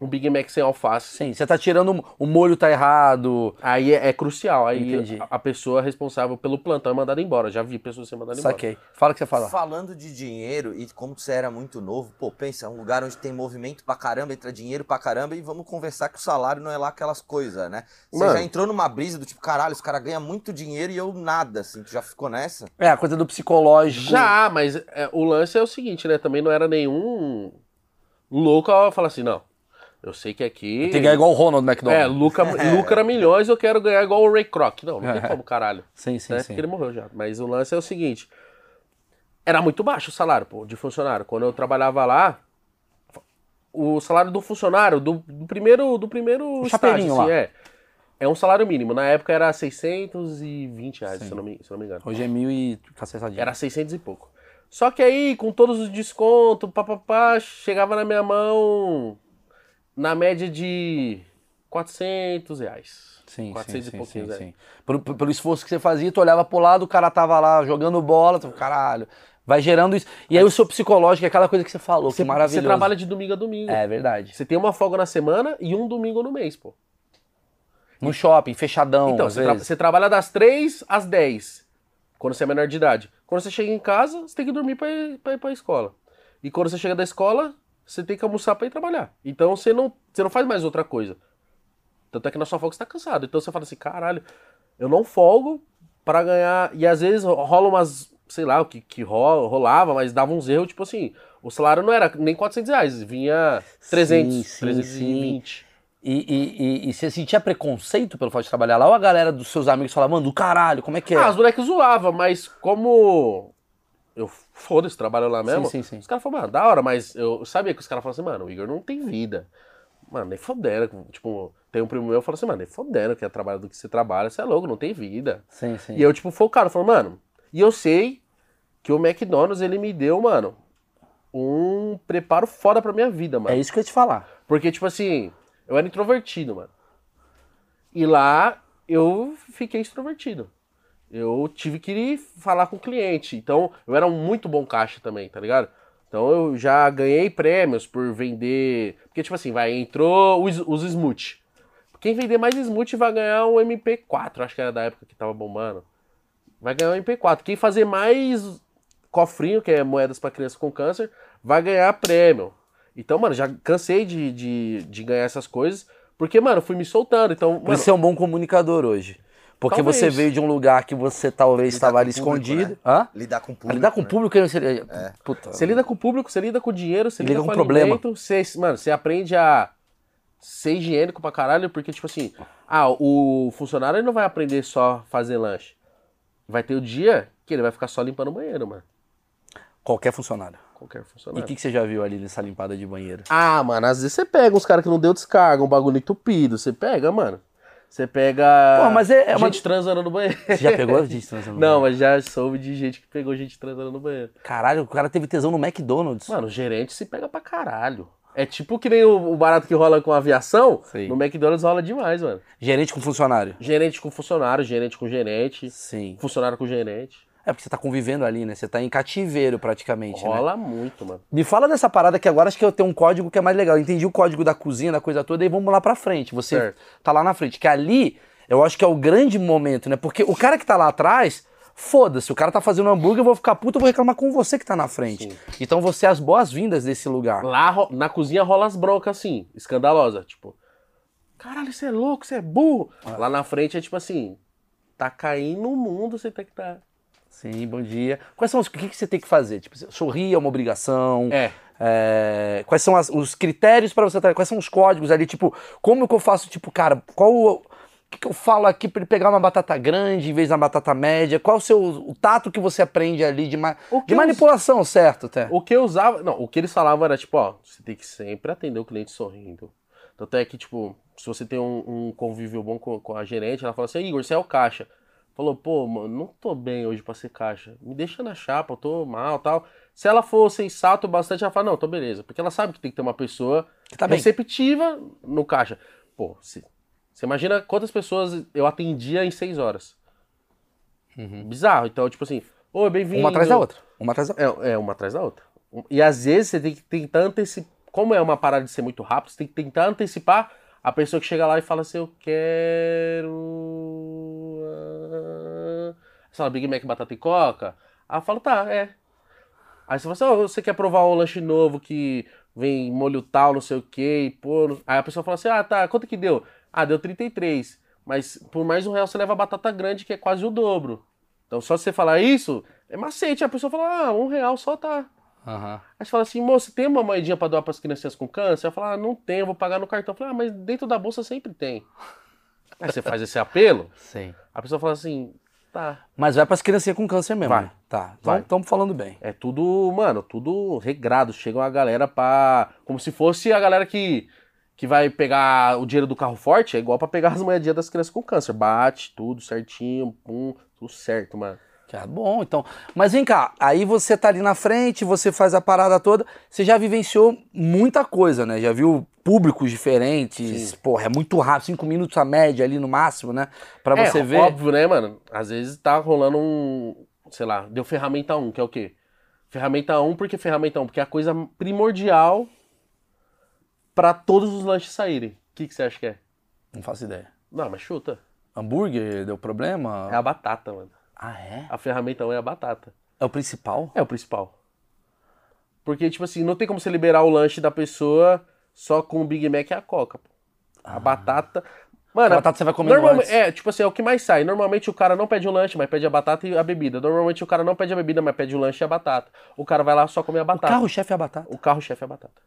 um Big Mac sem alface, Sim, você tá tirando o molho tá errado. aí é, é crucial. Aí Entendi. a, a pessoa responsável pelo plantão é mandada embora. Já vi pessoas sendo mandadas embora. Saquei. Fala o que você fala. Falando de dinheiro e como você era muito novo, pô, pensa, é um lugar onde tem movimento pra caramba, entra dinheiro pra caramba e vamos conversar que o salário não é lá aquelas coisas, né? Você Mano. já entrou numa brisa do tipo, caralho, os caras ganham muito dinheiro e eu nada, assim, tu já ficou nessa? É, a coisa do psicológico. Já, mas é, o lance é o seguinte, né? Também não era nenhum louco a falar assim, não. Eu sei que aqui. Tem que ganhar igual o Ronald É, McDonald. lucra, lucra milhões, eu quero ganhar igual o Ray Kroc. Não, não tem como, caralho. Sim, sim, né? sim. Porque ele morreu já. Mas o lance é o seguinte: era muito baixo o salário, pô, de funcionário. Quando eu trabalhava lá, o salário do funcionário, do, do primeiro, do primeiro estágio, chapeirinho assim, lá. é. É um salário mínimo. Na época era 620 reais, se eu, não me, se eu não me engano. Hoje é mil e cacetadinho. Era 600 e pouco. Só que aí, com todos os descontos, papapá, chegava na minha mão na média de 400 reais. Sim, 400 sim, e pouquinho, sim, sim. Pelo, pelo esforço que você fazia, tu olhava pro lado, o cara tava lá jogando bola, tu, caralho. Vai gerando isso. E aí o seu psicológico é aquela coisa que você falou, Você, que maravilhoso. você trabalha de domingo a domingo. É verdade. Você tem uma folga na semana e um domingo no mês, pô. No shopping, fechadão, Então, você, tra- você trabalha das 3 às 10, quando você é menor de idade. Quando você chega em casa, você tem que dormir pra ir, pra ir pra escola. E quando você chega da escola, você tem que almoçar pra ir trabalhar. Então você não, você não faz mais outra coisa. Tanto é que na sua folga você tá cansado. Então você fala assim, caralho, eu não folgo pra ganhar. E às vezes rola umas, sei lá, o que, que rola, rolava, mas dava uns erros, tipo assim, o salário não era nem 400 reais, vinha 300, Sim, sim, 320. E, e, e, e você sentia preconceito pelo fato de trabalhar lá? Ou a galera dos seus amigos falava, mano, do caralho, como é que é? Ah, os moleques zoavam, mas como eu foda-se, trabalho lá mesmo, sim, sim. os caras falaram, mano, da hora, mas eu sabia que os caras falavam assim, mano, o Igor não tem vida. Mano, nem fodendo. Tipo, tem um primo meu que falou assim, mano, nem fodendo que é trabalho do que você trabalha, você é louco, não tem vida. Sim, sim. E eu, tipo, focado, falando, mano, e eu sei que o McDonald's, ele me deu, mano, um preparo foda pra minha vida, mano. É isso que eu ia te falar. Porque, tipo assim, eu era introvertido, mano. E lá eu fiquei extrovertido. Eu tive que ir falar com o cliente. Então, eu era um muito bom caixa também, tá ligado? Então, eu já ganhei prêmios por vender. Porque, tipo assim, vai, entrou os, os smoothie. Quem vender mais smoothie vai ganhar um MP4, acho que era da época que tava bombando. Vai ganhar um MP4. Quem fazer mais cofrinho, que é moedas pra criança com câncer, vai ganhar prêmio. Então, mano, já cansei de, de, de ganhar essas coisas, porque, mano, eu fui me soltando. Então, Por mano, isso é um bom comunicador hoje. Porque Talvez. você veio de um lugar que você talvez estava ali o público, escondido. né? Hã? Lidar com o Ah, público. lidar com o né? público, você... Puta. Você lida com o público, você lida com o dinheiro, você Lida lida com com o problema. alimento, você, mano, você aprende a ser higiênico pra caralho, porque, tipo assim, ah, o funcionário não vai aprender só a fazer lanche. Vai ter o dia que ele vai ficar só limpando o banheiro, mano. Qualquer funcionário. Qualquer E funcionário. o que, que você já viu ali nessa limpada de banheiro? Ah, mano, às vezes você pega uns caras que não deu descarga, um bagulho entupido. Você pega, mano. Você pega. Pô, mas é- é uma- gente transando no banheiro. Você já pegou gente transando no Não, banheiro? mas já soube de gente que pegou gente transando no banheiro. Caralho, o cara teve tesão no McDonald's. Mano, o gerente se pega pra caralho. É tipo que nem o, o barato que rola com aviação. Sim. No McDonald's rola demais, mano. Gerente com funcionário. Gerente com funcionário, gerente com gerente, Sim. funcionário com gerente. É porque você tá convivendo ali, né? Você tá em cativeiro praticamente, né? Rola muito, mano. Me fala dessa parada que agora acho que eu tenho um código que é mais legal. Eu entendi o código da cozinha, da coisa toda, e vamos lá pra frente. Você Certo. tá lá na frente. Que ali, eu acho que é o grande momento, né? Porque o cara que tá lá atrás, foda-se, o cara tá fazendo hambúrguer, eu vou ficar puto, eu vou reclamar com você que tá na frente. Então você é as boas-vindas desse lugar. Lá na cozinha rola as broncas assim, escandalosa. Tipo, caralho, você é louco, você é burro. Lá na frente é tipo assim, tá caindo o mundo, você tem que tá. Sim, bom dia. Quais são os. O que, que você tem que fazer? Tipo, sorrir é uma obrigação. É. É, quais são as- os critérios para você? Quais são os códigos ali? Tipo, como que eu faço? Tipo, cara, qual o, o que, que eu falo aqui para ele pegar uma batata grande em vez da batata média? Qual o seu o tato que você aprende ali de, ma- de eu- manipulação, certo? Até. O que eu usava. Não, o que eles falavam era tipo, ó, você tem que sempre atender o cliente sorrindo. Tanto é que, tipo, se você tem um, um convívio bom com, com a gerente, ela fala assim, Igor, você é o caixa. Falou, pô, mano, não tô bem hoje pra ser caixa. Me deixa na chapa, eu tô mal tal. Se ela for sensato bastante, ela fala, não, tô beleza. Porque ela sabe que tem que ter uma pessoa Que tá bem. receptiva no caixa. Pô, se- você imagina quantas pessoas eu atendia em seis horas. Bizarro. Então, tipo assim, oi, bem-vindo. Uhum. Uma atrás da outra. Uma atrás da outra. É, é, uma atrás da outra. E às vezes você tem que tentar antecipar. Como é uma parada de ser muito rápido, você tem que tentar antecipar a pessoa que chega lá e fala assim: Eu quero. Ah", Você fala Big Mac, batata e coca. Aí eu falo: Tá, é. Aí você fala assim: "Ó, Você quer provar um lanche novo que vem molho tal, não sei o que, e pô. Aí a pessoa fala assim: Ah, tá, quanto que deu? Ah, deu 33. Mas por mais um real você leva batata grande, que é quase o dobro. Então só você falar isso, é macete. A pessoa fala, ah, um real só tá. Aham. Aí você fala assim, moço, tem uma moedinha pra doar pras crianças com câncer? Ela fala, ah, não tem, eu vou pagar no cartão. Eu falo, ah, mas dentro da bolsa sempre tem. Aí você faz esse apelo, Sim. a pessoa fala assim, tá. Mas vai pras criancinhas com câncer mesmo. Vai. né? Tá. Vai. Estamos falando bem. É tudo, mano, tudo regrado. Chega uma galera pra. Como se fosse a galera que, que vai pegar o dinheiro do carro forte, é igual pra pegar as moedinhas das crianças com câncer. Bate, tudo certinho, pum, tudo certo, mano. Que é bom, então. Mas vem cá, aí você tá ali na frente, você faz a parada toda, você já vivenciou muita coisa, né? Já viu públicos diferentes, porra, é muito rápido, cinco minutos a média ali no máximo, né? Pra É, você ver. Óbvio, né, mano? Às vezes tá rolando um. Sei lá, deu ferramenta 1, que é o quê? Ferramenta 1, por que ferramenta 1? Porque é a coisa primordial pra todos os lanches saírem. O que, que você acha que é? Não faço ideia. Não, mas chuta. Hambúrguer deu problema? É a batata, mano. Ah, é? A ferramenta 1 é a batata. É o principal? É o principal. Porque, tipo assim, não tem como você liberar o lanche da pessoa só com o Big Mac e a Coca. pô. A batata. Mano, A batata você vai comendo normalmente. É, tipo assim, é o que mais sai. Normalmente o cara não pede o lanche, mas pede a batata e a bebida. Normalmente o cara não pede a bebida, mas pede o lanche e a batata. O cara vai lá só comer a O batata. carro-chefe é a batata. O carro-chefe é a batata.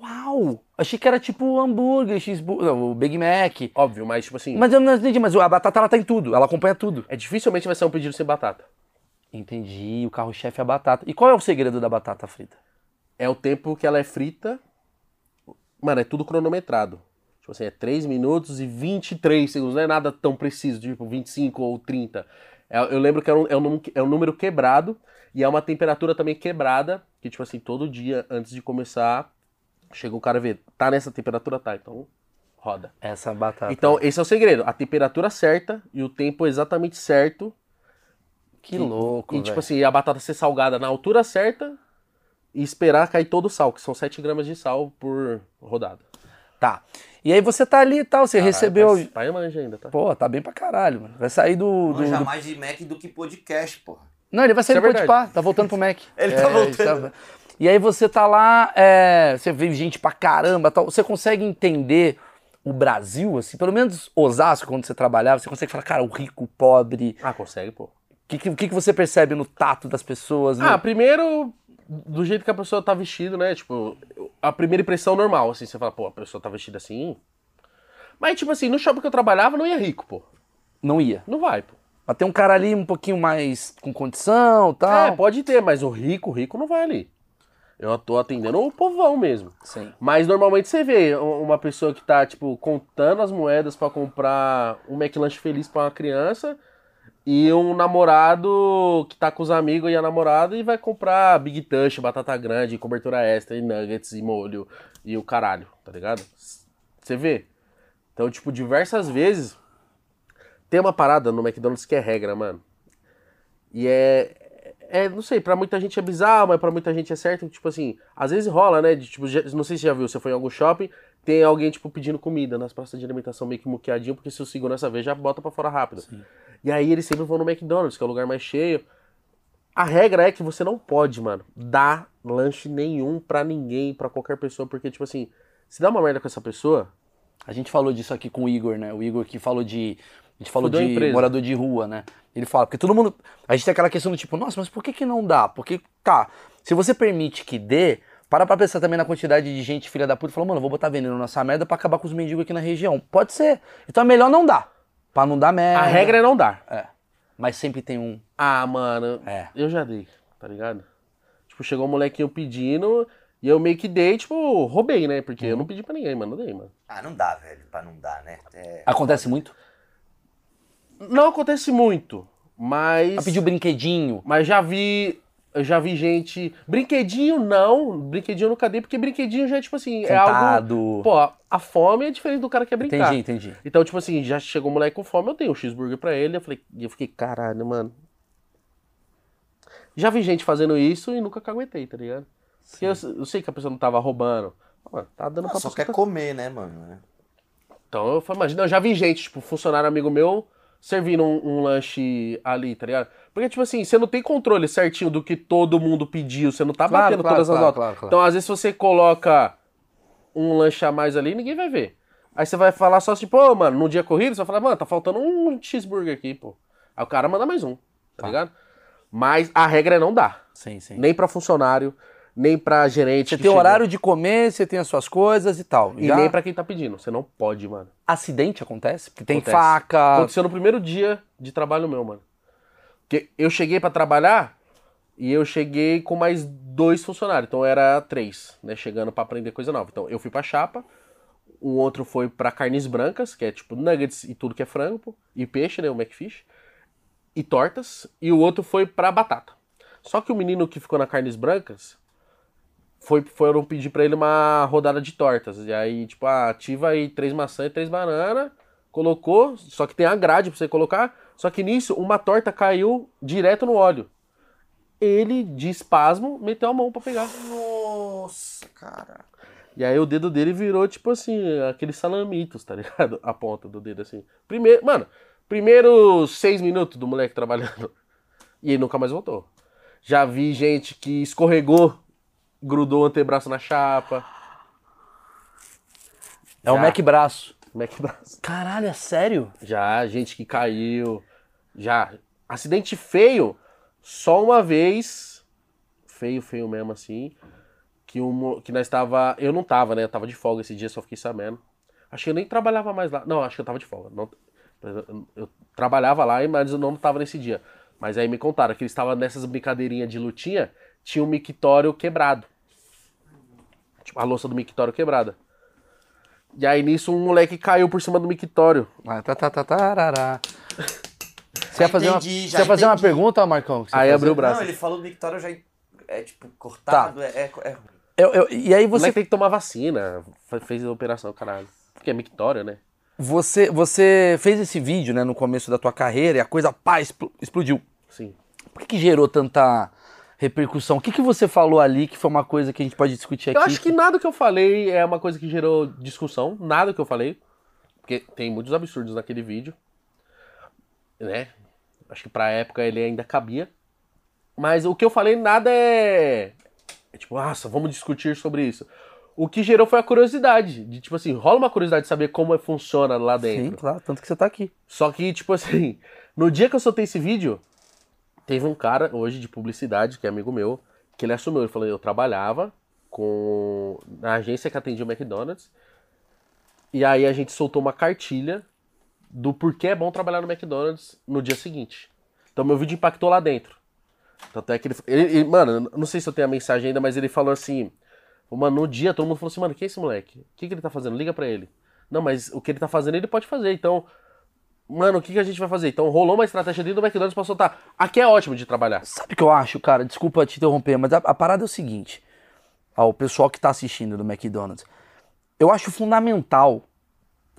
Uau! Achei que era tipo hambúrguer, cheeseburger, não, o Big Mac. Óbvio, mas tipo assim, Mas eu não entendi, mas a batata ela tá em tudo, ela acompanha tudo. é dificilmente vai ser um pedido sem batata. Entendi, o carro-chefe é a batata. E qual é o segredo da batata frita? É o tempo que ela é frita. Mano, é tudo cronometrado. Tipo assim, é 3 minutos e 23 segundos. Não é nada tão preciso, tipo 25 ou 30. É- eu lembro que é um, é, um, é um número quebrado e é uma temperatura também quebrada. Que, tipo assim, todo dia antes de começar, chega o cara ver, tá nessa temperatura? Tá, então roda. Essa batata. Então, esse é o segredo. A temperatura certa e o tempo exatamente certo. que louco, E, tipo assim, a batata ser salgada na altura certa e esperar cair todo o sal, que são 7 gramas de sal por rodada. Tá. E aí você tá ali e tal, você recebeu. Pai, pai manja ainda, tá? Pô, tá bem pra caralho, mano. Vai sair do. do, Manja do- mais de Mac do que podcast, porra. Não, ele vai sair Isso do é Podpah, verdade. tá voltando pro Mac. Ele tá voltando. tá- E aí você tá lá, é, você vê gente pra caramba, tal. você consegue entender o Brasil, assim, pelo menos Osasco, quando você trabalhava, você consegue falar, cara, o rico, o pobre. Ah, consegue, pô. O que, que, que que você percebe no tato das pessoas? no- Ah, primeiro, do jeito que a pessoa tá vestida, né? Tipo, a primeira impressão normal, assim, você fala, pô, a pessoa tá vestida assim. Mas, tipo assim, no shopping que eu trabalhava não ia rico, pô. Não ia. Não vai, pô. Mas tem um cara ali um pouquinho mais com condição tal. É, pode ter, mas o rico, o rico não vai ali. Eu tô atendendo o povão mesmo. Sim. Mas normalmente você vê um- uma pessoa que tá, tipo, contando as moedas pra comprar um McLanche feliz pra uma criança e um namorado que tá com os amigos e a namorada e vai comprar Big Touch, batata grande, cobertura extra e nuggets e molho e o caralho, tá ligado? Você vê. Então, tipo, diversas vezes tem uma parada no McDonald's que é regra, mano. E é. É, não sei, pra muita gente é bizarro, mas pra muita gente é certo. Tipo assim, às vezes rola, né? De, tipo, não sei se já viu, você foi em algum shopping, tem alguém, tipo, pedindo comida nas praças de alimentação meio que muqueadinho, porque se o segurança vê, já bota pra fora rápido. E aí eles sempre vão no McDonald's, que é o lugar mais cheio. A regra é que você não pode, mano, dar lanche nenhum pra ninguém, pra qualquer pessoa, porque, tipo assim, se dá uma merda com essa pessoa, A gente falou disso aqui com o Igor, né? O Igor que falou de. A gente falou de morador de rua, né? Ele fala, porque todo mundo. A gente tem aquela questão do tipo, nossa, mas por que, que não dá? Porque, tá, se você permite que dê, para pra pensar também na quantidade de gente filha da puta e fala, mano, vou botar veneno nessa merda pra acabar com os mendigos aqui na região. Pode ser. Então é melhor não dar. Pra não dar merda. a regra é não dar. É. Mas sempre tem um. Ah, mano, É. eu já dei, tá ligado? Tipo, chegou um molequinho pedindo e eu meio que dei, tipo, roubei, né? Porque eu não pedi pra ninguém, mano, não dei, mano. Ah, não dá, velho, pra não dar, né? É... Acontece muito? Não acontece muito, mas. Pra pedir o brinquedinho. Mas já vi. Eu já vi gente. Brinquedinho não. Brinquedinho eu nunca dei, porque brinquedinho já é tipo assim. É algo. Sentado. Pô, a- fome é diferente do cara que quer brincar. Entendi, entendi. Então, tipo assim, já chegou um moleque com fome, eu dei um cheeseburger pra ele. Eu falei, e eu fiquei, caralho, mano. Já vi gente fazendo isso e nunca caguetei, tá ligado? Porque eu, eu sei que a pessoa não tava roubando. Mano, tá dando Não, pra só quer comer, né, mano? É. então eu falei, imagina, eu já vi gente, tipo, funcionário amigo meu, servindo um, um lanche ali, tá ligado? Porque, tipo assim, você não tem controle certinho do que todo mundo pediu, você não tá Claro, batendo claro, todas as claro, notas. claro, claro. Então, às vezes, você coloca um lanche a mais ali, ninguém vai ver. Aí você vai falar só tipo, ô, mano, num dia corrido, você vai falar, mano, tá faltando um cheeseburger aqui, pô. Aí o cara manda mais um, tá, ligado? Mas a regra é não dar. Sim, sim. Nem pra funcionário, nem pra gerente. Você tem horário de comer, você tem as suas coisas e tal. E Já nem pra quem tá pedindo. Você não pode, mano. acidente acontece? Porque tem Acontece. faca. Aconteceu no primeiro dia de trabalho meu, mano. Porque eu cheguei pra trabalhar e eu cheguei com mais dois funcionários. Então era três, né? Chegando pra aprender coisa nova. Então eu fui pra chapa, o outro foi pra carnes brancas, que é tipo nuggets e tudo que é frango, e peixe, né? O McFish, e tortas. E o outro foi pra batata. Só que o menino que ficou na carnes brancas foi, foram pedir pra ele uma rodada de tortas. E aí, tipo, ah, ativa aí três maçãs e três bananas. Colocou, só que tem a grade pra você colocar. Só que nisso, uma torta caiu direto no óleo. Ele, de espasmo, meteu a mão pra pegar. Nossa, cara. E aí o dedo dele virou, tipo assim, aqueles salamitos, tá ligado? A ponta do dedo, assim. Primeiro, mano, primeiros seis minutos do moleque trabalhando. E ele nunca mais voltou. Já vi gente que escorregou, grudou o antebraço na chapa. É o. Mac braço. Mac braço. Caralho, é sério? Já, gente que caiu. Já. Acidente feio, só uma vez. Feio, feio mesmo assim. Que, um, que nós tava. Eu não tava, né? Eu tava de folga esse dia, só fiquei sabendo. Acho que eu nem trabalhava mais lá. Não, acho que eu tava de folga. Não, eu, eu trabalhava lá, mas eu não tava nesse dia. Mas aí me contaram que eles estavam nessas brincadeirinhas de lutinha, tinha um mictório quebrado. Tipo, a louça do mictório quebrada. E aí nisso um moleque caiu por cima do mictório. Ah, tá, tá, tá, tarará. Você ia fazer, entendi, uma, você ia fazer uma pergunta, Marcão? Aí abriu o braço. Não, ele falou do Victória já é tipo cortado, é, é, é- Eu- eu- e aí você, tem que tomar vacina. Fe- Fez a operação, caralho. Porque é mictório, né? você, você fez esse vídeo, né, no começo da tua carreira e a coisa, pá, expl- explodiu. Sim. Por que, que gerou tanta, repercussão. O que, que você falou ali que foi uma coisa que a gente pode discutir aqui? Eu acho que nada que eu falei é uma coisa que gerou discussão. Nada que eu falei. Porque tem muitos absurdos naquele vídeo. Né? Acho que pra época ele ainda cabia. Mas o que eu falei, nada é. é tipo, nossa, vamos discutir sobre isso. O que gerou foi a curiosidade. De tipo assim, rola uma curiosidade de saber como é- funciona lá Sim, dentro. claro, tanto que você tá aqui. Só que, tipo assim, no dia que eu soltei esse vídeo, teve um cara hoje de publicidade, que é amigo meu, que ele assumiu. Ele falou: eu trabalhava com na agência que atendia o McDonald's. E aí a gente soltou uma cartilha do porquê é bom trabalhar no McDonald's no dia seguinte. Então meu vídeo impactou lá dentro. Tanto é que ele, ele- ele- Mano, não sei se eu tenho a mensagem ainda, mas ele falou assim. Mano, no dia todo mundo falou assim, mano, quem é esse moleque? O que, que ele tá fazendo? Liga pra ele. Não, mas o que ele tá fazendo ele pode fazer. Então, mano, o que, que a gente vai fazer? Então rolou uma estratégia dentro do McDonald's pra soltar. Aqui é ótimo de trabalhar. Sabe o que eu acho, cara? Desculpa te interromper, mas a, a parada é o seguinte. Ao pessoal que tá assistindo do McDonald's. Eu acho fundamental.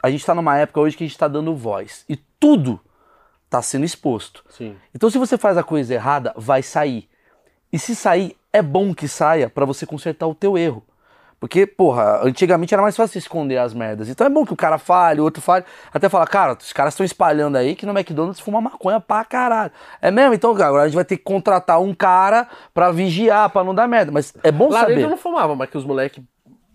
A gente tá numa época hoje que a gente tá dando voz. E tudo tá sendo exposto. Sim. Então, se você faz a coisa errada, vai sair. E se sair, é bom que saia pra você consertar o teu erro. Porque, porra, antigamente era mais fácil esconder as merdas. Então é bom que o cara fale, o outro fale. Até falar, cara, os caras estão espalhando aí que no McDonald's fuma maconha pra caralho. É mesmo? Então, agora a gente vai ter que contratar um cara pra vigiar, pra não dar merda. Mas é bom Lá saber. eu não fumava, mas que os moleques,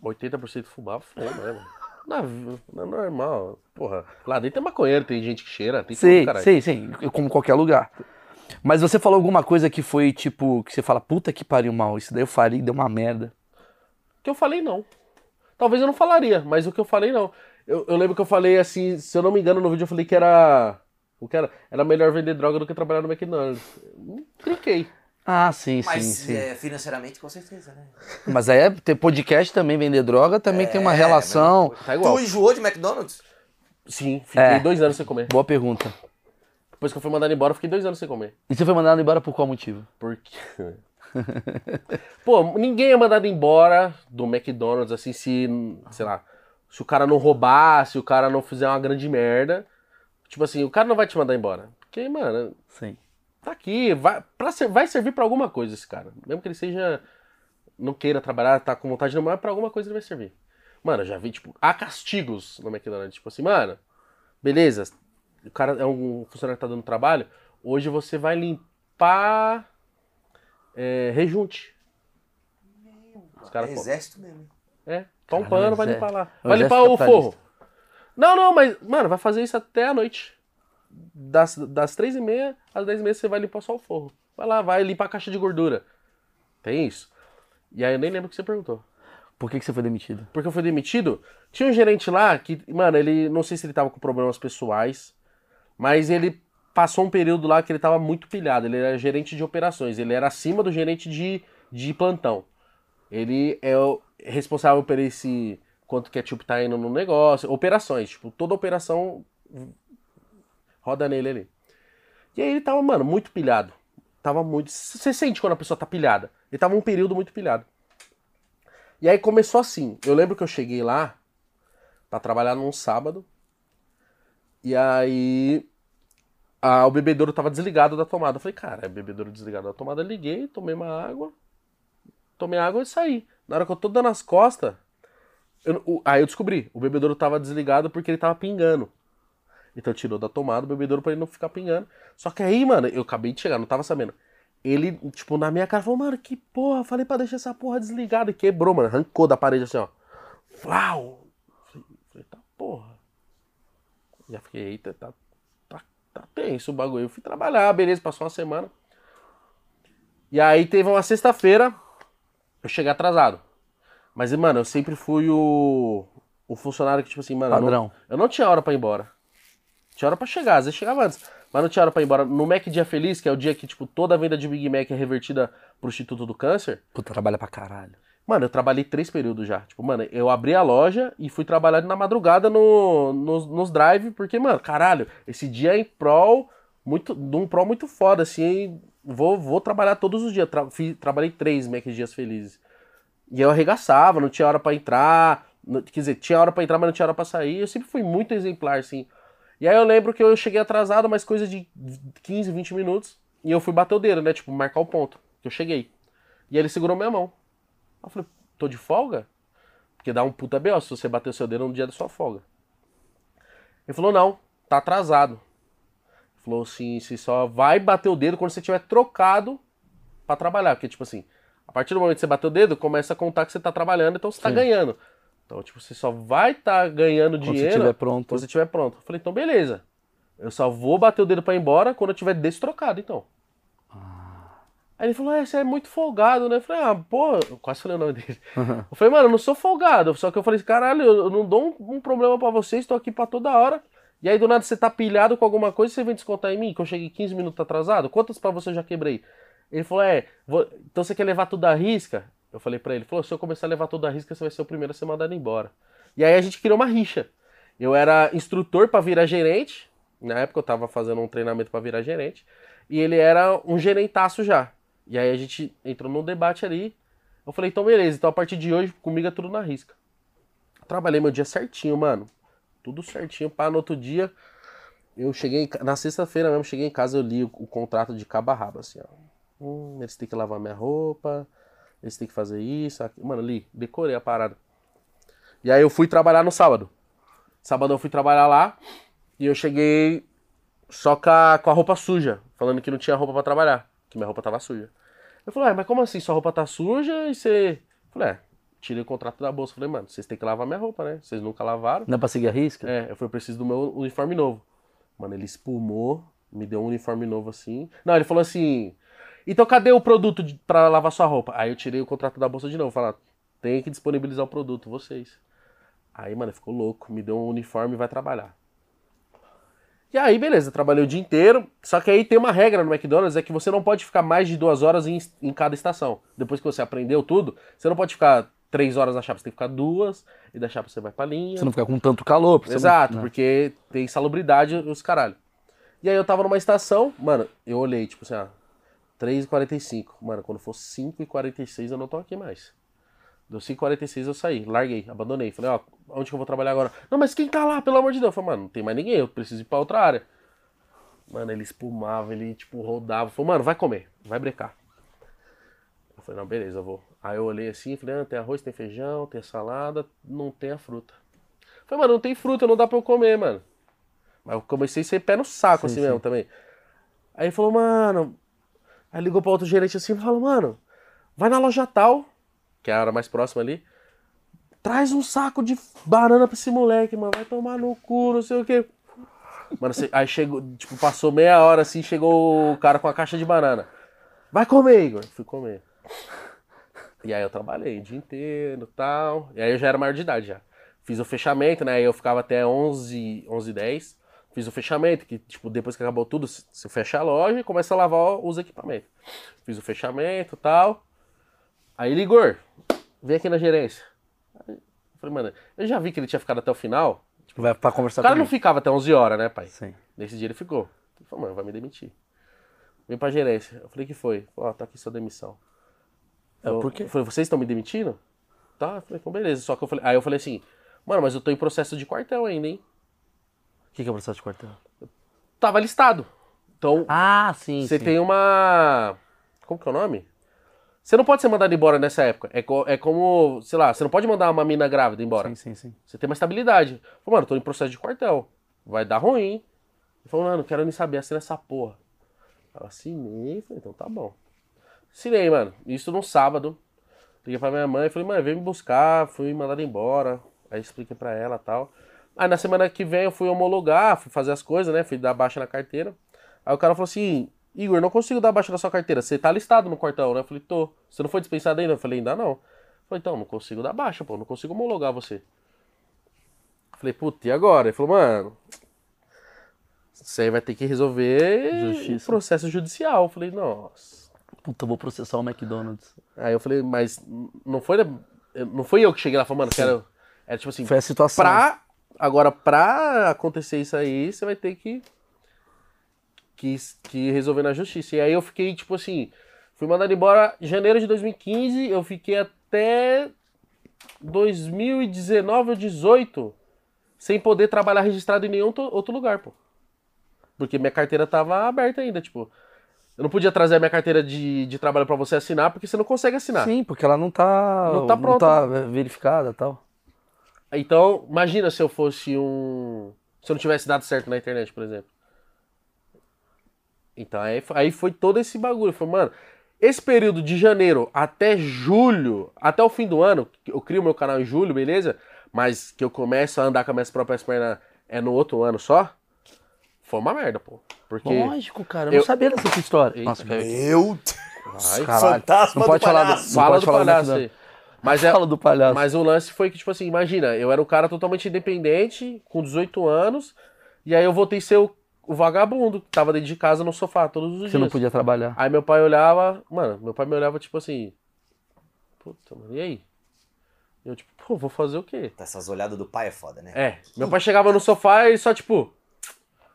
80% fumavam, fuma mesmo. Não, não é normal. Porra, lá dentro é maconheiro, tem gente que cheira, tem tudo, Sim, caralho. sim, sim. Como qualquer lugar. Mas você falou alguma coisa que foi tipo, que você fala, puta que pariu mal, isso daí eu falei, deu uma merda. O que eu falei, não. Talvez eu não falaria, mas o que eu falei, não. Eu, eu lembro que eu falei assim, se eu não me engano, no vídeo eu falei que era. O que era? Era melhor vender droga do que trabalhar no McDonald's. Trinquei. Ah, sim, Mas sim, sim. é, financeiramente, com certeza, né? Mas aí é ter podcast também, vender droga, também tem uma É, relação. Tá igual. Tu enjoou de McDonald's? Sim, fiquei É. dois anos sem comer. Boa pergunta. Depois que eu fui mandado embora, eu fiquei dois anos sem comer. E você foi mandado embora por qual motivo? Porque. Pô, ninguém é mandado embora do McDonald's assim se, sei lá, se o cara não roubar, se o cara não fizer uma grande merda. Tipo assim, o cara não vai te mandar embora. Porque, mano, Sim. tá aqui, vai, pra vai servir pra alguma coisa esse cara. Mesmo que ele seja. Não queira trabalhar, tá com vontade de não, mas pra alguma coisa ele vai servir. Mano, eu já vi, tipo, há castigos no McDonald's. Tipo assim, mano, beleza, o cara é um funcionário que tá dando trabalho, hoje você vai limpar é, rejunte. Os caras É exército mesmo. é, pá um pano, vai Zé. limpar lá. É Vai limpar o forro. Não, não, mas, mano, vai fazer isso até a noite. Das, das três e meia às dez e meia você vai limpar só o forro. Vai lá, vai limpar a caixa de gordura. Tem isso. E aí eu nem lembro o que você perguntou. Por que, que você foi demitido? Porque eu fui demitido, tinha um gerente lá que, mano, ele, não sei se ele tava com problemas pessoais, mas ele passou um período lá que ele tava muito pilhado. Ele era gerente de operações, ele era acima do gerente de, de plantão. Ele é o responsável por esse quanto que é tipo tá indo no negócio, operações, tipo, toda operação roda nele ali. E aí ele tava, mano, muito pilhado. Tava muito. Você sente quando a pessoa tá pilhada. Ele tava um período muito pilhado. E aí começou assim. Eu lembro que eu cheguei lá pra trabalhar num sábado. E aí o bebedouro tava desligado da tomada. Eu falei, cara, é bebedouro desligado da tomada. Liguei, tomei uma água. Tomei água e saí. Na hora que eu tô dando as costas. eu- o- aí eu descobri, o bebedouro tava desligado porque ele tava pingando. Então tirou da tomada o bebedouro pra ele não ficar pingando. Só que aí, mano, eu acabei de chegar, não tava sabendo. Ele, tipo, na minha cara falou, mano, que porra, falei pra deixar essa porra desligada. E quebrou, mano, arrancou da parede assim, ó. Flau! Falei, tá porra. Já fiquei, eita, tá, tá, tenso o bagulho. Eu fui trabalhar, beleza, passou uma semana. E aí teve uma sexta-feira, eu cheguei atrasado. Mas, mano, eu sempre fui o, o funcionário que, tipo assim, mano, eu não- Padrão. eu não tinha hora pra ir embora. Tinha hora pra chegar, às vezes chegava antes. Mas não tinha hora pra ir embora. No Mac Dia Feliz, que é o dia que, tipo, toda a venda de Big Mac é revertida pro Instituto do Câncer. Puta, trabalha pra caralho. Mano, eu trabalhei três períodos já. Tipo, mano, eu abri a loja e fui trabalhar na madrugada no, nos, nos drive, porque, mano, caralho, esse dia é em prol, muito, de um prol muito foda, assim, vou, vou trabalhar todos os dias. Tra, fi- trabalhei três Mac Dias Felizes. E eu arregaçava, não tinha hora pra entrar, não- quer dizer, tinha hora pra entrar, mas não tinha hora pra sair. Eu sempre fui muito exemplar, assim. E aí eu lembro que eu cheguei atrasado, mas coisa de 15, 20 minutos, e eu fui bater o dedo, né, tipo, marcar o ponto, que eu cheguei. E ele segurou minha mão. Eu falei, tô de folga? Porque dá um puta B.O. se você bater o seu dedo no dia da sua folga. Ele falou, não, tá atrasado. Ele falou assim, você só vai bater o dedo quando você tiver trocado pra trabalhar. Porque, tipo assim, a partir do momento que você bater o dedo, começa a contar que você tá trabalhando, então você tá Sim. ganhando. Então, tipo, você só vai estar ganhando Quando dinheiro você estiver pronto. quando você estiver pronto. Eu falei, então beleza. Eu só vou bater o dedo pra ir embora quando eu tiver destrocado, então. Aí ele falou, é, você é muito folgado, né? Eu falei, ah, pô, eu quase falei o nome dele. Eu falei, mano, eu não sou folgado. Só que eu falei, caralho, eu não dou um, um problema pra vocês, tô aqui pra toda hora. E aí do nada você tá pilhado com alguma coisa, você vem descontar em mim, que eu cheguei 15 minutos atrasado? Quantas pra você eu já quebrei? Ele falou, é, vou- então você quer levar tudo à risca? Eu falei pra ele, falou, se eu começar a levar tudo à risca, você vai ser o primeiro a ser mandado embora. E aí a gente criou uma rixa. Eu era instrutor pra virar gerente, na época eu tava fazendo um treinamento pra virar gerente, e ele era um gerentaço já. E aí a gente entrou num debate ali. Eu falei, então beleza, então a partir de hoje comigo é tudo na risca. Trabalhei meu dia certinho, mano. Tudo certinho, para no outro dia. Eu cheguei, na sexta-feira mesmo, cheguei em casa, eu li o, o contrato de cabo a rabo, assim, ó. Hum, eles têm que lavar minha roupa, eles têm que fazer isso, aquilo. Mano, li, decorei a parada. E aí eu fui trabalhar no sábado. Sábado eu fui trabalhar lá e eu cheguei só com a, com a roupa suja, falando que não tinha roupa pra trabalhar, que minha roupa tava suja. Eu falei, ué, mas como assim? Sua roupa tá suja e você. Eu falei, é, tirei o contrato da bolsa. Falei, mano, vocês têm que lavar minha roupa, né? Vocês nunca lavaram. Não é pra seguir a risca? É, eu falei, eu preciso do meu uniforme novo. Mano, ele espumou, me deu um uniforme novo assim. Não, ele falou assim. Então cadê o produto de, pra lavar sua roupa? Aí eu tirei o contrato da bolsa de novo. Falar, tem que disponibilizar o produto, vocês. Aí, mano, ficou louco. Me deu um uniforme e vai trabalhar. E aí, beleza, trabalhei o dia inteiro. Só que aí tem uma regra no McDonald's: é que você não pode ficar mais de duas horas em, em cada estação. Depois que você aprendeu tudo, você não pode ficar três horas na chapa, você tem que ficar duas, e da chapa você vai pra linha. Você não ficar com tanto calor. não- Exato, né? porque tem salubridade os caralho. E aí eu tava numa estação, mano, eu olhei, tipo assim, ah, 3h45. Mano, quando for 5h46 eu não tô aqui mais. Deu 5h46 eu saí, larguei, abandonei. Falei, ó, onde que eu vou trabalhar agora? Não, mas quem tá lá, pelo amor de Deus? Eu falei, mano, não tem mais ninguém, eu preciso ir pra outra área. Mano, ele espumava, ele, tipo, rodava. Falei, mano, vai comer, vai brecar. Eu falei, não, beleza, eu vou. Aí eu olhei assim, falei, ah, tem arroz, tem feijão, tem salada, não tem a fruta. Falei, mano, não tem fruta, não dá pra eu comer, mano. Mas eu comecei a ser pé no saco, Sim, assim sim. mesmo, também. Aí ele falou, mano... Aí ligou pra outro gerente assim e falou, mano, vai na loja tal, que é a hora mais próxima ali, traz um saco de banana pra esse moleque, mano, vai tomar no cu, não sei o quê. Mano, cê- aí chegou, tipo, passou meia hora assim, chegou o cara com a caixa de banana. Vai comer, Igor. Fui comer. E aí eu trabalhei o dia inteiro tal. E aí eu já era maior de idade já. Fiz o fechamento, né? Aí eu ficava até 11, 11 10 Fiz o fechamento, que tipo, depois que acabou tudo, você fecha a loja e começa a lavar os equipamentos. Fiz o fechamento tal. Aí ele, Igor, vem aqui na gerência. Aí eu falei, mano, eu já vi que ele tinha ficado até o final. Tipo, vai pra conversar O cara não comigo. ficava até 11 horas, né, pai? Sim. Nesse dia ele ficou. Ele falou, mano, vai me demitir. Vem pra gerência. Eu falei, que foi? Ó, tá aqui sua demissão. É, Eu, por quê? eu falei, vocês estão me demitindo? Tá, eu falei, então beleza. Só que eu falei, aí eu falei assim, mano, mas eu tô em processo de quartel ainda, hein? O que, que é processo de quartel? Tava listado. Então, Ah, sim. você sim. tem uma. Como que é o nome? Você não pode ser mandado embora nessa época. É, co- é como, sei lá, você não pode mandar uma mina grávida embora. Sim, sim, sim. Você tem uma estabilidade. Falei, mano, tô em processo de quartel. Vai dar ruim. Ele falou, mano, não quero nem saber, assina essa porra. Eu assinei, falei, então tá bom. Assinei, mano. Isso no sábado. Liguei pra minha mãe, falei, mãe, vem me buscar, fui mandado embora. Aí expliquei pra ela e tal. Aí na semana que vem eu fui homologar, fui fazer as coisas, né? Fui dar baixa na carteira. Aí o cara falou assim, Igor, não consigo dar baixa na sua carteira. Você tá listado no quartel, né? Eu falei, tô. Você não foi dispensado ainda? Eu falei, ainda não. Eu falei, então, não consigo dar baixa, pô. Não consigo homologar você. Eu Falei, puta, e agora? Ele falou, mano, você aí vai ter que resolver Justiça. processo judicial. Eu falei, nossa. Puta, eu vou processar o McDonald's. Aí eu falei, mas não foi, não foi eu que cheguei lá e falei, mano, quero. Era tipo assim, Foi a situação. pra. Agora, pra acontecer isso aí, você vai ter que, que. que resolver na justiça. E aí eu fiquei, tipo assim. Fui mandado embora em janeiro de 2015, eu fiquei até 2019 ou 18 sem poder trabalhar registrado em nenhum outro lugar, pô. Porque minha carteira tava aberta ainda, tipo. Eu não podia trazer a minha carteira de, de trabalho pra você assinar, porque você não consegue assinar. Sim, porque ela não tá. Não tá pronta. tá verificada e tal. Então, imagina se eu fosse um. Se eu não tivesse dado certo na internet, por exemplo. Então aí, aí foi todo esse bagulho. Foi, mano, esse período de janeiro até julho, até o fim do ano, eu crio meu canal em julho, beleza? Mas que eu começo a andar com as minhas próprias pernas é no outro ano só. Foi uma merda, pô. Porque. Lógico, cara. Eu, Eu- não sabia dessa história. Eita, Nossa. Meu Ai, Caralho. fantasma Não do pode falar do- palhaço. Não Fala pode do falar palhaço aí. Mas, é, Fala do palhaço. mas o lance foi que, tipo assim, imagina, eu era um cara totalmente independente, com 18 anos, e aí eu voltei a ser o, o vagabundo, que tava dentro de casa no sofá todos os Você dias. não podia trabalhar. Aí meu pai olhava, mano, meu pai me olhava tipo assim, puta, mano, e aí? Eu tipo, pô, vou fazer o quê? Essas olhadas do pai é foda, né? É, meu pai chegava no sofá e só tipo,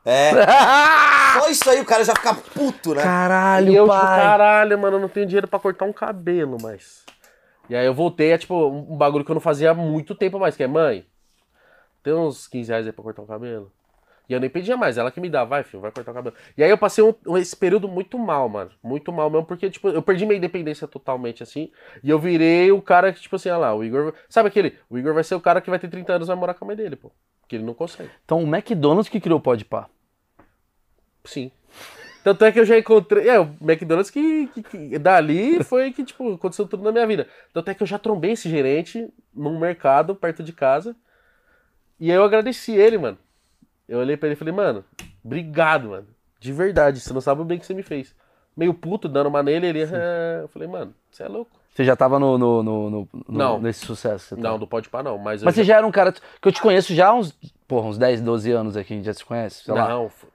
É. Só isso aí o cara já fica puto, né? Caralho, e eu pai. tipo, caralho, mano, eu não tenho dinheiro pra cortar um cabelo, mas... E aí eu voltei a, tipo, um um bagulho que eu não fazia há muito tempo mais, que é, mãe, tem uns 15 reais aí pra cortar um cabelo? E eu nem pedia mais, ela que me dá, vai, filho, vai cortar o cabelo. E aí eu passei um- um- esse período muito mal, mano. Muito mal mesmo, porque, tipo, eu perdi minha independência totalmente, assim. E eu virei o cara que, tipo assim, olha lá, o Igor. Sabe aquele? O Igor vai ser o cara que vai ter 30 anos e vai morar com a mãe dele, pô. Porque ele não consegue. Então o McDonald's que criou o Podpah. Sim. Tanto é que eu já encontrei. É, o McDonald's que, que, que- dali foi que, tipo, aconteceu tudo na minha vida. Tanto é que eu já trombei esse gerente num mercado perto de casa. E aí eu agradeci ele, mano. Eu olhei pra ele e falei, mano, obrigado, mano. De verdade, você não sabe o bem que você me fez. Meio puto, dando uma nele, ele. "Ah." Eu falei, mano, você é louco. Você já tava no, no, no- no- no- Não. nesse sucesso. você Não, não pode pá, não. Mas, Mas você já... já era um cara que eu te conheço já há uns, porra, uns 10, 12 anos aqui, a gente já se conhece, sei lá. Não, f-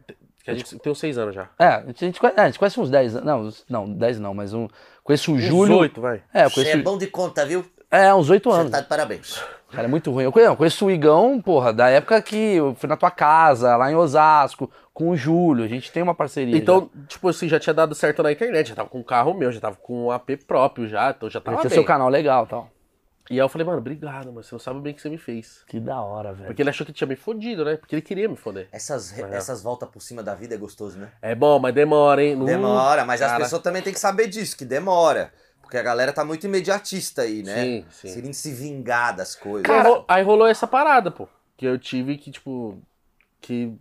que a gente tem uns seis anos já. É, a gente, conhece, é, a gente conhece uns 10 anos. Não, não, 10 não, mas um. Conheço o Júlio. Uns oito, vai. É, eu Você conheço. é bom de conta, viu? É, uns 8 Você anos. tá de parabéns. Cara, é muito ruim. Eu conheço, eu conheço o Igão, porra, da época que eu fui na tua casa, lá em Osasco, com o Júlio. A gente tem uma parceria. Então, tipo assim, já tinha dado certo na internet, já tava com um carro meu, já tava com um AP próprio já, então já já, tava já tinha bem. seu canal legal e tal. E aí eu falei, mano, obrigado, mas você não sabe o bem que você me fez. Que da hora, velho. Porque ele achou que tinha me fodido, né? Porque ele queria me foder. Essas, re- É. essas voltas por cima da vida é gostoso, né? É bom, mas demora, hein? Demora, mas as cara. pessoas também têm que saber disso, que demora. Porque a galera tá muito imediatista aí, né? Sim, sim. Se vingar das coisas. Aí ro- Aí rolou essa parada, pô. Que eu tive que, tipo, que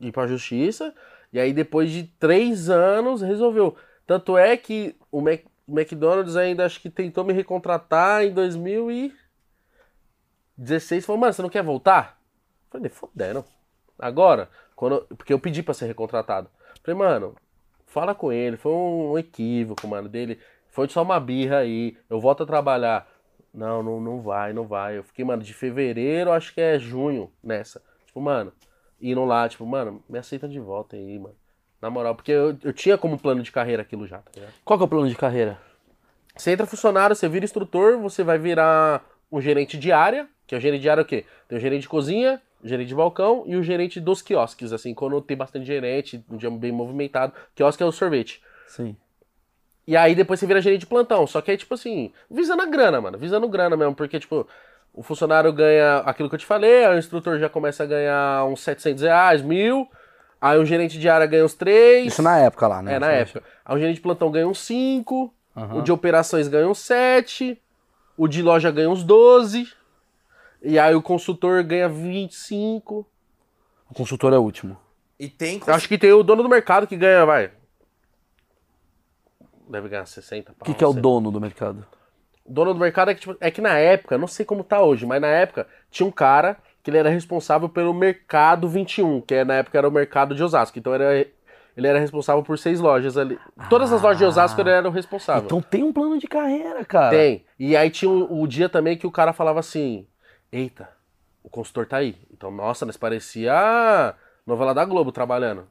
ir pra justiça. E aí depois de três anos resolveu. Tanto é que o Mac- McDonald's ainda acho que tentou me recontratar em 2016. Falou, mano, você não quer voltar? Eu falei, foderam. Agora, quando, porque eu pedi pra ser recontratado. Falei, mano, fala com ele. Foi um, equívoco, mano, dele. Foi só uma birra aí. Eu volto a trabalhar. Não, não, não vai, não vai. Eu fiquei, mano, de fevereiro, acho que é junho nessa. Tipo, mano, indo lá, tipo, mano, me aceita de volta aí, mano. Na moral, porque eu, eu tinha como plano de carreira aquilo já, tá ligado? Qual que é o plano de carreira? Você entra funcionário, você vira instrutor, você vai virar um gerente de área, que é o gerente de área o quê? Tem o gerente de cozinha, o gerente de balcão e o gerente dos quiosques, assim, quando tem bastante gerente, um dia bem movimentado, quiosque é o sorvete. Sim. E aí depois você vira gerente de plantão. Só que é tipo assim, visando a grana, mano. Visando grana mesmo. Porque, tipo, o funcionário ganha aquilo que eu te falei, aí o instrutor já começa a ganhar uns 700 reais, mil. Aí o gerente de área ganha uns 3. Isso na época lá, né? É, na época. Aí o gerente de plantão ganha uns 5. Aham. O de operações ganha uns 7. O de loja ganha uns 12. E aí o consultor ganha 25. O consultor é o último. E tem. Eu acho que tem o dono do mercado que ganha, vai. Deve ganhar 60. O que, que é o dono do mercado? dono do mercado é que, tipo, é que na época, não sei como tá hoje, mas na época tinha um cara que ele era responsável pelo mercado 21, que é, na época era o mercado de Osasco. Então era, ele era responsável por seis lojas ali. Todas as lojas de Osasco ele era o responsável. Então tem um plano de carreira, cara. Tem. E aí tinha o, o dia também que o cara falava assim: Eita, o consultor tá aí. Então, nossa, nós parecia a novela da Globo trabalhando.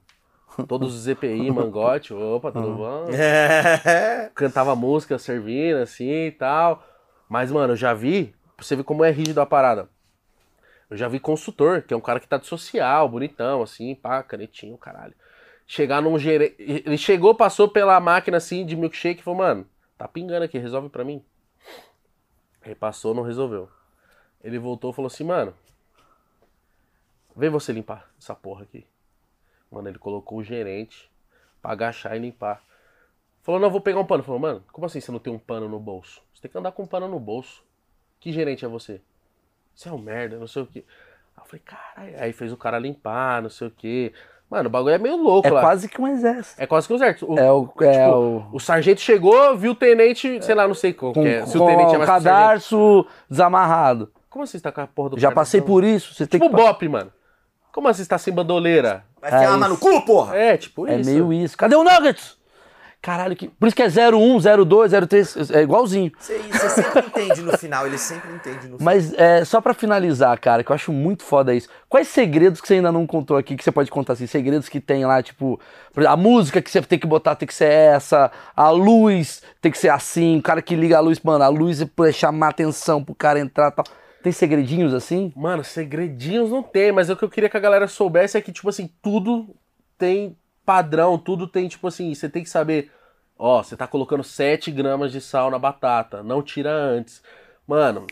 Todos os EPI, mangote, opa, tudo bom? É. cantava música servindo assim e tal. Mas, mano, eu já vi, pra você ver como é rígido a parada. Eu já vi consultor, que é um cara que tá de social, bonitão, assim, pá, canetinho, caralho. Chegar num gerente. Ele chegou, passou pela máquina assim de milkshake e falou, mano, tá pingando aqui, resolve pra mim. Aí passou, não resolveu. Ele voltou e falou assim, mano, vem você limpar essa porra aqui. Mano, ele colocou o gerente pra agachar e limpar. Falou, não, vou pegar um pano. Falou, mano, como assim você não tem um pano no bolso? Você tem que andar com um pano no bolso. Que gerente é você? Você é um merda, não sei o quê. Aí eu falei, caralho. Aí fez o cara limpar, não sei o quê. Mano, o bagulho é meio louco É lá. quase que um exército. É quase que o certo. O, É o. É tipo, o o sargento chegou, viu o tenente, sei lá, não sei qual com, que é. Se o tenente é mais que cadarço desamarrado. Como assim você tá com a porra do Já passei por isso. Você tem Tipo que. Bop, mano. Como assim você tá sem bandoleira? Vai enfiar É arma isso. no cu, porra! É, tipo É isso. meio isso. Cadê o Nuggets? Caralho, que... por isso que é 01, 02, 03, é igualzinho. Você, você sempre entende no final, ele sempre entende no final. Mas é, só pra finalizar, cara, que eu acho muito foda isso. Quais segredos que você ainda não contou aqui, que você pode contar assim? Segredos que tem lá, tipo, a música que você tem que botar tem que ser essa, a luz tem que ser assim, o cara que liga a luz, mano, a luz é pra chamar atenção pro cara entrar e tal. Tem segredinhos assim? Mano, segredinhos não tem, mas o que eu queria que a galera soubesse é que, tipo assim, tudo tem padrão, tudo tem, tipo assim, você tem que saber, ó, você tá colocando 7 gramas de sal na batata, não tira antes. Mano,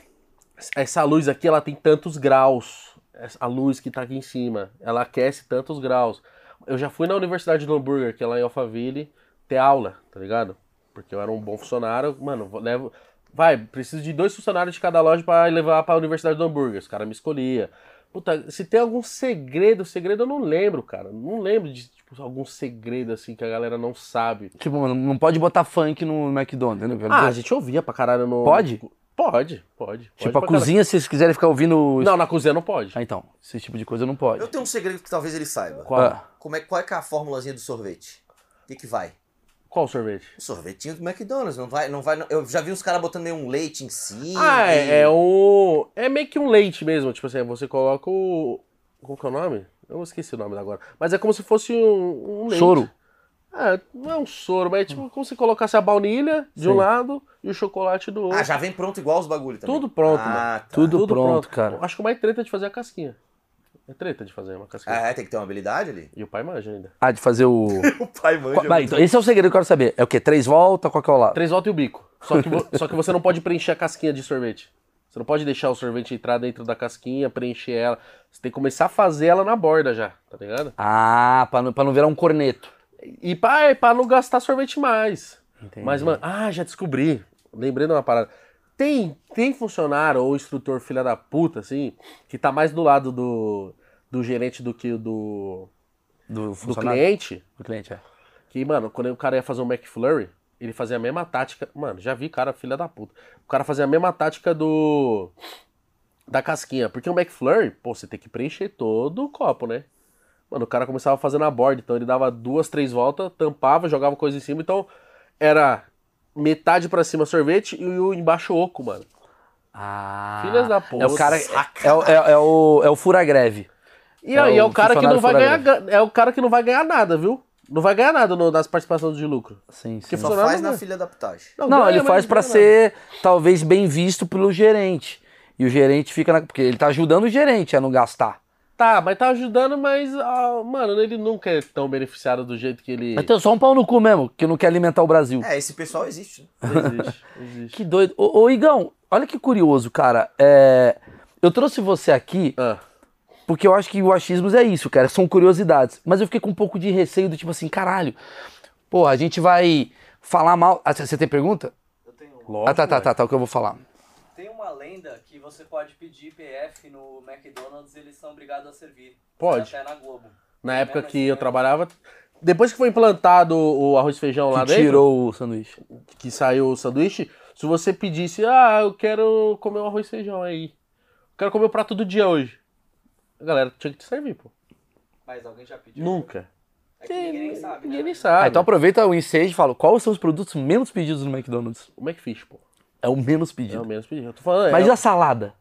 essa luz aqui, ela tem tantos graus, a luz que tá aqui em cima, ela aquece tantos graus. Eu já fui na Universidade do Hambúrguer, que é lá em Alphaville, ter aula, tá ligado? Porque eu era um bom funcionário, mano, levo... Vai, preciso de dois funcionários de cada loja pra levar pra Universidade do Hambúrguer. Os caras me escolhia. Puta, se tem algum segredo, segredo eu não lembro, cara. Não lembro de tipo, algum segredo assim que a galera não sabe. Tipo, mano, não pode botar funk no McDonald's? Quero Ah, a gente ouvia pra caralho no. Pode? Pode, pode. tipo, pode a cozinha, se vocês quiserem ficar ouvindo. Não, na cozinha não pode. Ah, então, esse tipo de coisa não pode. Eu tenho um segredo que talvez ele saiba. Qual? Como é, qual é que é a formulazinha do sorvete? O que que vai? Qual sorvete? O sorvetinho do McDonald's, não vai, não vai, eu já vi uns caras botando meio um leite em cima. Ah, e- é, é um. É meio que um leite mesmo. Tipo assim, você coloca o. Qual que é o nome? Eu esqueci o nome agora. Mas é como se fosse um, um leite. Soro. É, não é um soro, mas é tipo como se colocasse a baunilha de um Sim. lado e o chocolate do outro. Ah, já vem pronto igual os bagulho também. Tudo pronto, ah, mano. Tá. Tudo pronto, cara. Eu Acho que o mais treta é de fazer a casquinha. É treta de fazer uma casquinha. Ah, é, tem que ter uma habilidade ali. E o pai manja ainda. Ah, de fazer o. O pai manja. Qual- Vai, então, esse é o segredo que eu quero saber. É o quê? Três voltas? Qual que é o lado? Três voltas e o bico. Só que, vo- só que você não pode preencher a casquinha de sorvete. Você não pode deixar o sorvete entrar dentro da casquinha, preencher ela. Você tem que começar a fazer ela na borda já, tá ligado? Ah, pra não, pra não virar um corneto. E pra, pra não gastar sorvete mais. Entendi. Mas, mano, ah, já descobri. Lembrei de uma parada. Tem, tem funcionário ou instrutor filha da puta, assim, que tá mais do lado do, do gerente do que do, Do, do cliente. Do cliente, é. Que, mano, quando o cara ia fazer um McFlurry, ele fazia a mesma tática. Mano, já vi cara filha da puta. O cara fazia a mesma tática do. Da casquinha. Porque o McFlurry, pô, você tem que preencher todo o copo, né? Mano, o cara começava fazendo a borda. Então ele dava duas, três voltas, tampava, jogava coisa em cima. Então era metade pra cima sorvete e o embaixo oco, mano. Ah. Filhas da puta. É o cara. É, o- é, é o, é o fura-greve. E É aí é o o cara que não vai ganhar. ga- É o cara que não vai ganhar nada, viu? Não vai ganhar nada no- nas participações de lucro. Sim, sim. Que Só faz não na filha da putagem. Não, ganha, ele faz não pra ganha ser talvez bem visto pelo gerente. E o gerente fica na. Porque ele tá ajudando o gerente a não gastar. Tá, mas tá ajudando, mas, ah, mano, ele nunca é tão beneficiado do jeito que ele. Mas tem só um pau no cu mesmo, que não quer alimentar o Brasil. É, esse pessoal existe. né? Existe, existe. Que doido. Ô, ô, Igão, olha que curioso, cara. É, Eu trouxe você aqui Ah, porque eu acho que o achismos é isso, cara. São curiosidades. Mas eu fiquei com um pouco de receio do tipo assim, caralho. Pô, a gente vai falar mal. Ah, você tem pergunta? Eu tenho uma. lógico, Ah, tá, tá, mano. tá, tá. O que eu vou falar. Tem uma lenda você pode pedir PF no McDonald's e eles são obrigados a servir. Pode. Até na Globo. Na É época que assim, eu né? trabalhava. Depois que foi implantado o arroz e feijão lá Que dentro, tirou o sanduíche. que saiu o sanduíche, se você pedisse, ah, eu quero comer um arroz e feijão aí. Eu quero comer o prato do dia hoje. A galera tinha que te servir, pô. Mas alguém já pediu? Nunca. É que ninguém nem sabe, Ninguém né? nem sabe. Ah, então aproveita o ensejo e fala quais são os produtos menos pedidos no McDonald's. O McFish, pô. É o menos É pedido. o menos pedido. Eu tô falando, Mas é, e a salada?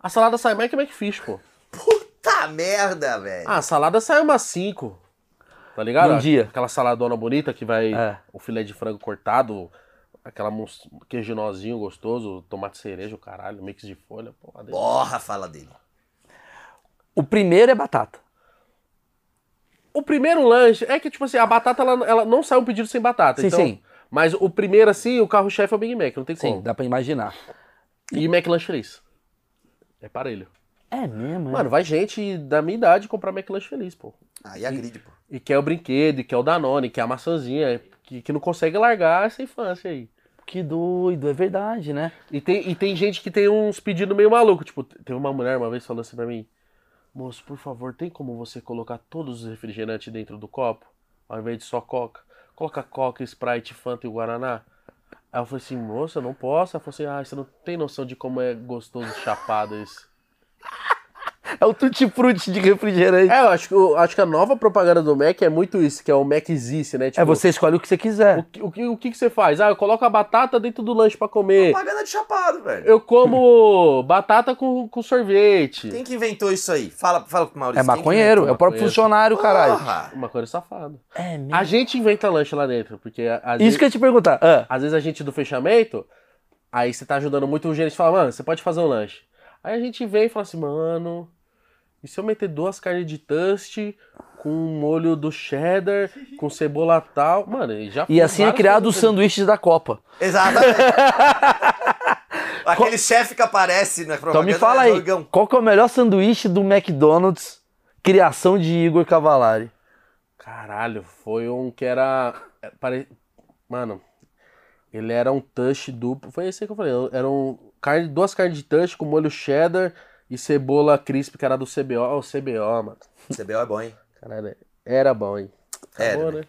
a salada sai mais que o McFish, pô. Tá merda, velho. Ah, a salada sai umas 5. Tá ligado? Num dia. Aquela saladona bonita que vai É. o filé de frango cortado, aquela mus- queijo nozinho gostoso, tomate cereja, o caralho, mix de folha, delícia. Porra, fala dele. O primeiro é batata. O primeiro lanche é que, tipo assim, a batata ela, ela não sai um pedido sem batata. Sim, então, sim. Mas o primeiro, assim, o carro-chefe é o Big Mac, não tem Sim, como. dá pra imaginar. E McLanche 3. É parelho. É mesmo, é? Mano, vai gente da minha idade comprar McLanche feliz, pô. Aí agride, pô. E quer o brinquedo, e quer o Danone, e quer a maçãzinha, que que, que não consegue largar essa infância aí. Que doido, é verdade, né? E tem, e tem gente que tem uns pedidos meio maluco. Tipo, teve uma mulher uma vez falou assim pra mim: Moço, por favor, tem como você colocar todos os refrigerantes dentro do copo? Ao invés de só coca? Coloca coca, Sprite, Fanta e Guaraná? Aí eu falei assim, moça, não posso. Ela falou assim, ah, você não tem noção de como é gostoso chapado isso. É o tutti-frutti de refrigerante. É, eu acho que, eu acho que a nova propaganda do Mac é muito isso, que é o Mac existe, né? Tipo, É, você escolhe o que você quiser. O, que- o, que- o que, que você faz? Ah, eu coloco a batata dentro do lanche pra comer. Propaganda de chapado, velho. Eu como batata com, com sorvete. Quem que inventou isso aí? Fala, fala pro Maurício. É maconheiro, é o próprio maconheiro. funcionário, caralho. Porra! Uma coisa safada. É mesmo. A gente inventa lanche lá dentro, porque Isso vezes, que eu ia te perguntar. Ah, às vezes a gente do fechamento, aí você tá ajudando muito o gerente fala, mano, você pode fazer um lanche. Aí a gente vem e fala assim, mano, e se eu meter duas carnes de toast com um molho do cheddar, com cebola tal? Mano, e já e assim é criado os coisas. sanduíches da Copa. Exatamente. Aquele chefe que aparece na propaganda. Então me fala é aí, Jorgão. qual que é o melhor sanduíche do McDonald's, criação de Igor Cavalari? Caralho, foi um que era. é, pare- Mano, ele era um touch duplo. Foi esse aí que eu falei. Era um carne, duas carnes de touch com molho cheddar e cebola crisp, que era do CBO. O CBO, mano. CBO é bom, hein? Caralho, era bom, hein? Era, Acabou, né?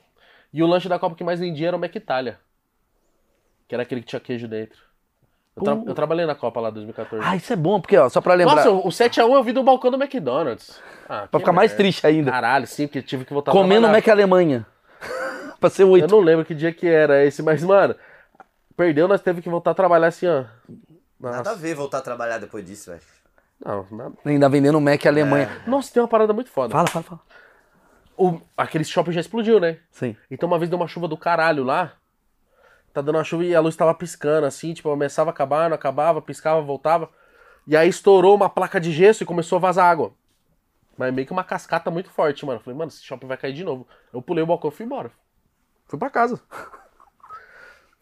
E o lanche da Copa que mais vendia era o McItalia. Que era aquele que tinha queijo dentro. Eu, tra- eu trabalhei na Copa lá 2014. Ah, isso é bom, porque, ó, só pra lembrar, Nossa, o 7x1 eu vi do balcão do McDonald's. Ah, pra ficar mais merda. triste ainda. Caralho, sim, porque tive que voltar Comendo. Mac Alemanha. pra ser Eu oito. não lembro que dia que era esse, mas, mano, perdeu, nós teve que voltar a trabalhar assim, ó. Nada a Nossa. ver voltar a trabalhar depois disso, velho. Não, nada. Ainda vendendo Mac Alemanha. Nossa, tem uma parada muito foda. Fala, fala, fala. O, aquele shopping já explodiu, né? Sim. Então uma vez deu uma chuva do caralho lá. Tá dando uma chuva e a luz tava piscando, assim, tipo, começava a acabar, não acabava, piscava, voltava. E aí estourou uma placa de gesso e começou a vazar água. Mas meio que uma cascata muito forte, mano. Falei, mano, esse shopping vai cair de novo. Eu pulei o balcão e fui embora. Fui pra casa.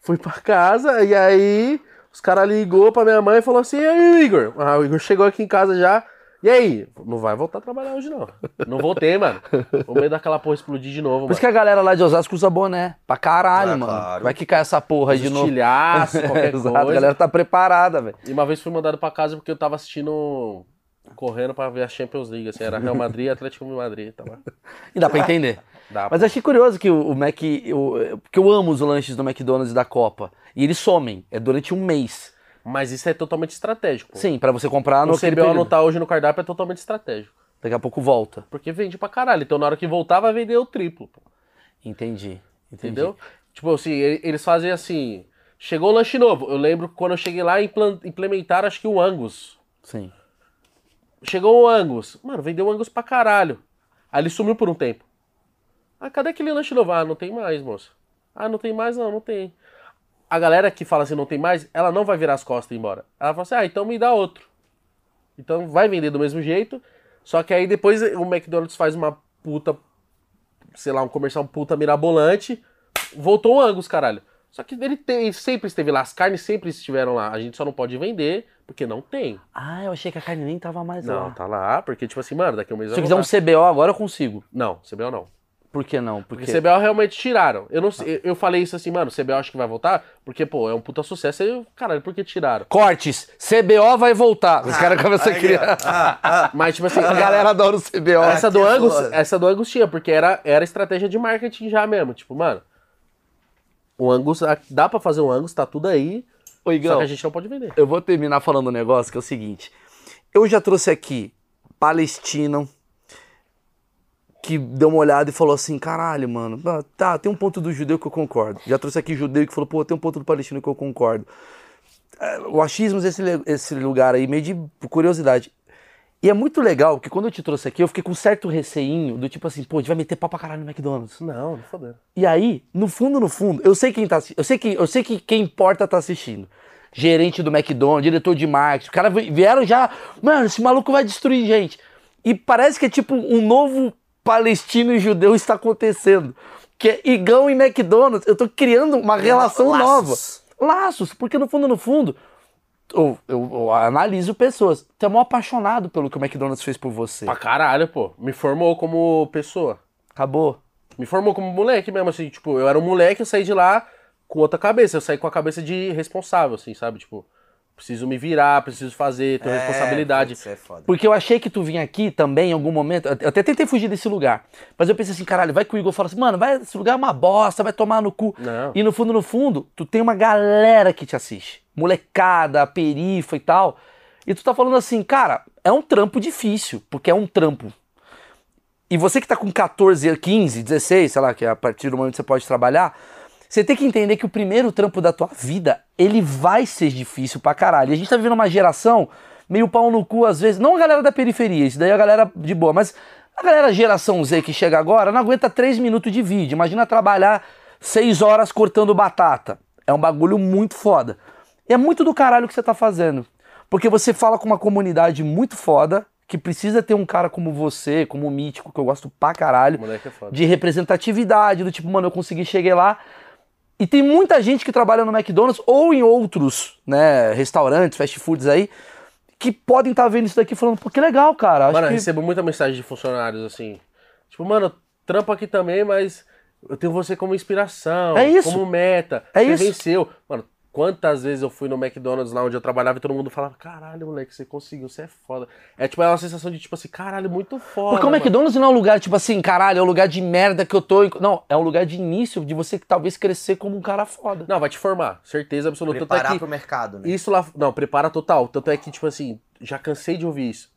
fui pra casa e aí os caras ligou pra minha mãe e falou assim, e aí, Igor? Ah, o Igor chegou aqui em casa já. E aí? Não vai voltar a trabalhar hoje, não. Não voltei, mano. O medo daquela porra explodir de novo, Por mano. isso que a galera lá de Osasco usa boné. Pra caralho, Ah, mano. claro. Vai que cai essa porra aí de novo. Estilhaço, qualquer Exato, coisa. a galera tá preparada, velho. E uma vez fui mandado pra casa porque eu tava assistindo. Correndo pra ver a Champions League, assim, era Real Madrid e Atlético de Madrid, tava. E dá pra entender. Dá, Mas achei curioso que o, o Mac. Eu, porque eu amo os lanches do McDonald's e da Copa. E eles somem. É durante um mês. Mas isso é totalmente estratégico. Sim, pra você comprar no O CBO tá hoje no cardápio é totalmente estratégico. Daqui a pouco volta. Porque vende pra caralho. Então na hora que voltar vai vender o triplo, pô. Entendi. Entendi. Entendeu? Tipo assim, eles fazem assim. Chegou o lanche novo. Eu lembro que quando eu cheguei lá, implementaram acho que o Angus. Sim. Chegou o Angus. Mano, vendeu o Angus pra caralho. Aí ele sumiu por um tempo. Ah, cadê aquele lanche novo? Ah, não tem mais, moço. Ah, não tem mais? Não, não tem. A galera que fala assim, não tem mais, ela não vai virar as costas e ir embora. Ela fala assim, ah, então me dá outro. Então vai vender do mesmo jeito. Só que aí depois o McDonald's faz uma puta, sei lá, um comercial puta mirabolante. Voltou o Angus, caralho. Só que ele tem- sempre esteve lá, as carnes sempre estiveram lá. A gente só não pode vender porque não tem. Ah, eu achei que a carne nem tava mais Não, lá. tá lá, porque tipo assim, mano, daqui a um mês Se eu fizer um voltar. CBO agora, eu consigo. Não, CBO não. Por que não? Porque Porque CBO realmente tiraram. Eu não sei, eu falei isso assim, mano, CBO acho que vai voltar, porque, pô, é um puta sucesso. Aí, eu, caralho, por que tiraram? Cortes, CBO vai voltar. Os caras começam a criar. ah, ah, Mas, tipo assim, A galera adora o CBO. essa do que Angus, essa do Angus tinha, porque era, era estratégia de marketing já mesmo. Tipo, mano, o Angus, ah, dá pra fazer um Angus, tá tudo aí, Ô, só que a gente não pode vender. eu vou terminar falando um negócio que é o seguinte. Eu já trouxe aqui palestino que deu uma olhada e falou assim, caralho, mano, tá, tem um ponto do judeu que eu concordo. Já trouxe aqui judeu que falou, pô, tem um ponto do palestino que eu concordo. É, O achismo esse, esse lugar aí, meio de curiosidade. E é muito legal que quando eu te trouxe aqui, eu fiquei com um certo receinho, do tipo assim, pô, a gente vai meter pau pra caralho no McDonald's. Não, não foderam. E aí, no fundo, no fundo, eu sei quem tá eu sei que eu sei que quem importa tá assistindo. Gerente do McDonald's, diretor de marketing, os caras vi- vieram já, mano, esse maluco vai destruir gente. E parece que é tipo um novo palestino e judeu está acontecendo. Que é Igão e McDonald's. Eu tô criando uma relação laços. nova. Laços, porque no fundo, no fundo, eu, eu- eu analiso pessoas. Tu é mó apaixonado pelo que o McDonald's fez por você. Pra caralho, pô. Me formou como pessoa. Acabou. me formou como moleque mesmo, assim, tipo, eu era um moleque, eu saí de lá com outra cabeça, eu saí com a cabeça de responsável, assim, sabe? Tipo, preciso me virar, preciso fazer, tenho responsabilidade. Isso é foda. Porque eu achei que tu vinha aqui também em algum momento. Eu até tentei fugir desse lugar. Mas eu pensei assim, caralho, vai que o Igor fala assim, mano, vai, esse lugar é uma bosta, vai tomar no cu. Não. E no fundo, no fundo, tu tem uma galera que te assiste. Molecada, perifa e tal. E tu tá falando assim, cara, é um trampo difícil, porque é um trampo. E você que tá com 14, 15, 16, sei lá, que é a partir do momento que você pode trabalhar, você tem que entender que o primeiro trampo da tua vida, ele vai ser difícil pra caralho. E a gente tá vivendo uma geração meio pau no cu às vezes, não a galera da periferia, isso daí é a galera de boa, mas a galera geração Z que chega agora não aguenta 3 minutos de vídeo. Imagina trabalhar 6 horas cortando batata. É um bagulho muito foda. E é muito do caralho que você tá fazendo. Porque você fala com uma comunidade muito foda, que precisa ter um cara como você, como o Mítico, que eu gosto pra caralho é de representatividade, do tipo, mano, eu consegui cheguei lá. E tem muita gente que trabalha no McDonald's ou em outros, né, restaurantes, fast foods aí, que podem estar vendo isso daqui falando, pô, que legal, cara. Acho Mano, eu que... recebo muita mensagem de funcionários assim. Tipo, mano, trampo aqui também, mas eu tenho você como inspiração, É isso. como meta. É você isso. venceu. Mano, quantas vezes eu fui no McDonald's lá onde eu trabalhava e todo mundo falava, caralho, moleque, você conseguiu, você é foda. É tipo, é uma sensação de tipo assim, caralho, muito foda. Porque o mano. McDonald's não é um lugar, tipo assim, caralho, é um lugar de merda que eu tô. Não, é um lugar de início de você talvez crescer como um cara foda. Não, vai te formar, certeza absoluta. Tanto Preparar é que pro mercado, né? Isso lá. Não, prepara total. Tanto é que, tipo assim, já cansei de ouvir isso.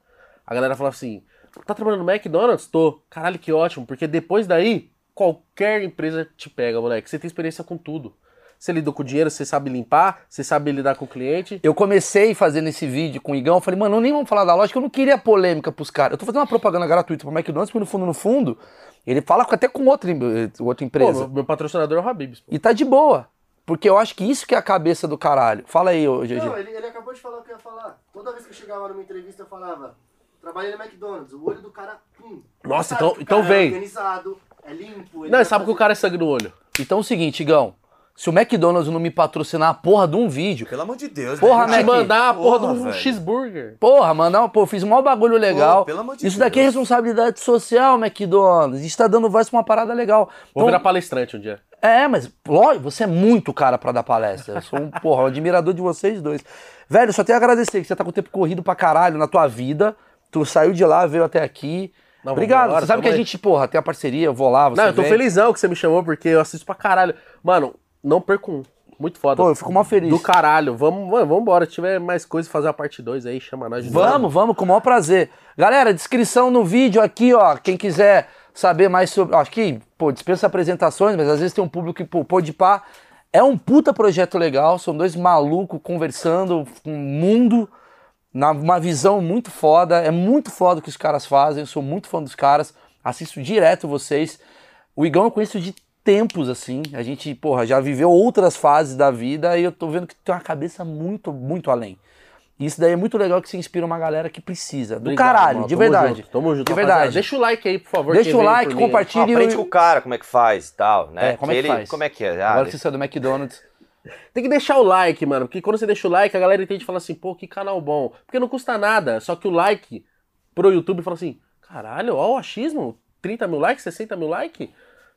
A galera fala assim: tá trabalhando no McDonald's? Tô. Caralho, que ótimo. Porque depois daí, qualquer empresa te pega, moleque. Você tem experiência com tudo. Você lidou com dinheiro, você sabe limpar, você sabe lidar com o cliente. Eu comecei fazendo esse vídeo com o Igão, eu falei, mano, nem vamos falar da loja, que eu não queria polêmica pros caras. Eu tô fazendo uma propaganda gratuita pro McDonald's, porque no fundo, no fundo, ele fala até com outra, em- outra Pô, empresa. meu, meu patrocinador é o Habibs. pô. E tá de boa. Porque eu acho que isso que é a cabeça do caralho. Fala aí, ô GG. Não, ele, ele acabou de falar o que eu ia falar. Toda vez que eu chegava numa entrevista, eu falava, trabalhei no McDonald's, o olho do cara, hum. Nossa, então- então é vem. organizado, é limpo. ele Não, sabe que o fazer- cara é sangue no olho. Então é o seguinte, Igão. Se o McDonald's não me patrocinar a porra de um vídeo, Pelo amor de Deus, Porra, né? Te Mac. mandar a porra de Porra, um velho. cheeseburger. porra, mano, pô, eu fiz um maior bagulho legal. Pô, pelo amor de Isso daqui é Deus. responsabilidade social, McDonald's. A gente tá dando voz pra uma parada legal. Vou Então, virar palestrante um dia. É, mas lógico, você é muito cara pra dar palestra. Eu sou um, porra, um admirador de vocês dois. Velho, só tenho a agradecer que você tá com o tempo corrido pra caralho na tua vida. Tu saiu de lá, veio até aqui. Não, Obrigado. você sabe que a aí. gente, porra, tem a parceria, eu vou lá, você Não, eu tô vem. felizão que você me chamou, porque eu assisto pra caralho. Mano, não perco um. Muito foda. Pô, eu fico mal feliz. Do caralho. Vamos, mano, vamos embora. Se tiver mais coisa, fazer a parte 2 aí, chama nós de novo. Vamos, vamos, com o maior prazer. Galera, descrição no vídeo aqui, ó. Quem quiser saber mais sobre. Acho que, pô, dispensa apresentações, mas às vezes tem um público que, pô, pode pá. É um puta projeto legal, são dois malucos conversando com o mundo, na uma visão muito foda. É muito foda o que os caras fazem, eu sou muito fã dos caras, assisto direto vocês. O Igão eu conheço de tempos, assim. A gente, porra, já viveu outras fases da vida e eu tô vendo que tem uma cabeça muito, muito além. E isso daí é muito legal que se inspira uma galera que precisa. Do Obrigado, caralho, mano. de verdade. junto, tamo junto, De rapaziada. verdade. Deixa o like aí, por favor. Deixa o like, compartilha. Aprende com o cara como é que faz e tal, né? É, como é que ele, faz? Como é que é? Ah, Agora que você saiu do McDonald's. Tem que deixar o like, mano. Porque quando você deixa o like, a galera entende e fala assim, pô, que canal bom. Porque não custa nada. Só que o like pro YouTube fala assim, caralho, ó o achismo. 30 mil likes, 60 mil likes.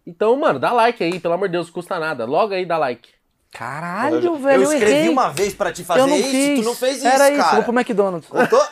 Então, mano, dá like aí, pelo amor de Deus, não custa nada. Logo aí dá like. Caralho, velho, eu eu escrevi errei. uma vez pra te fazer eu não isso fiz. e tu não fez isso, Era isso, cara. vou pro McDonald's. Contou?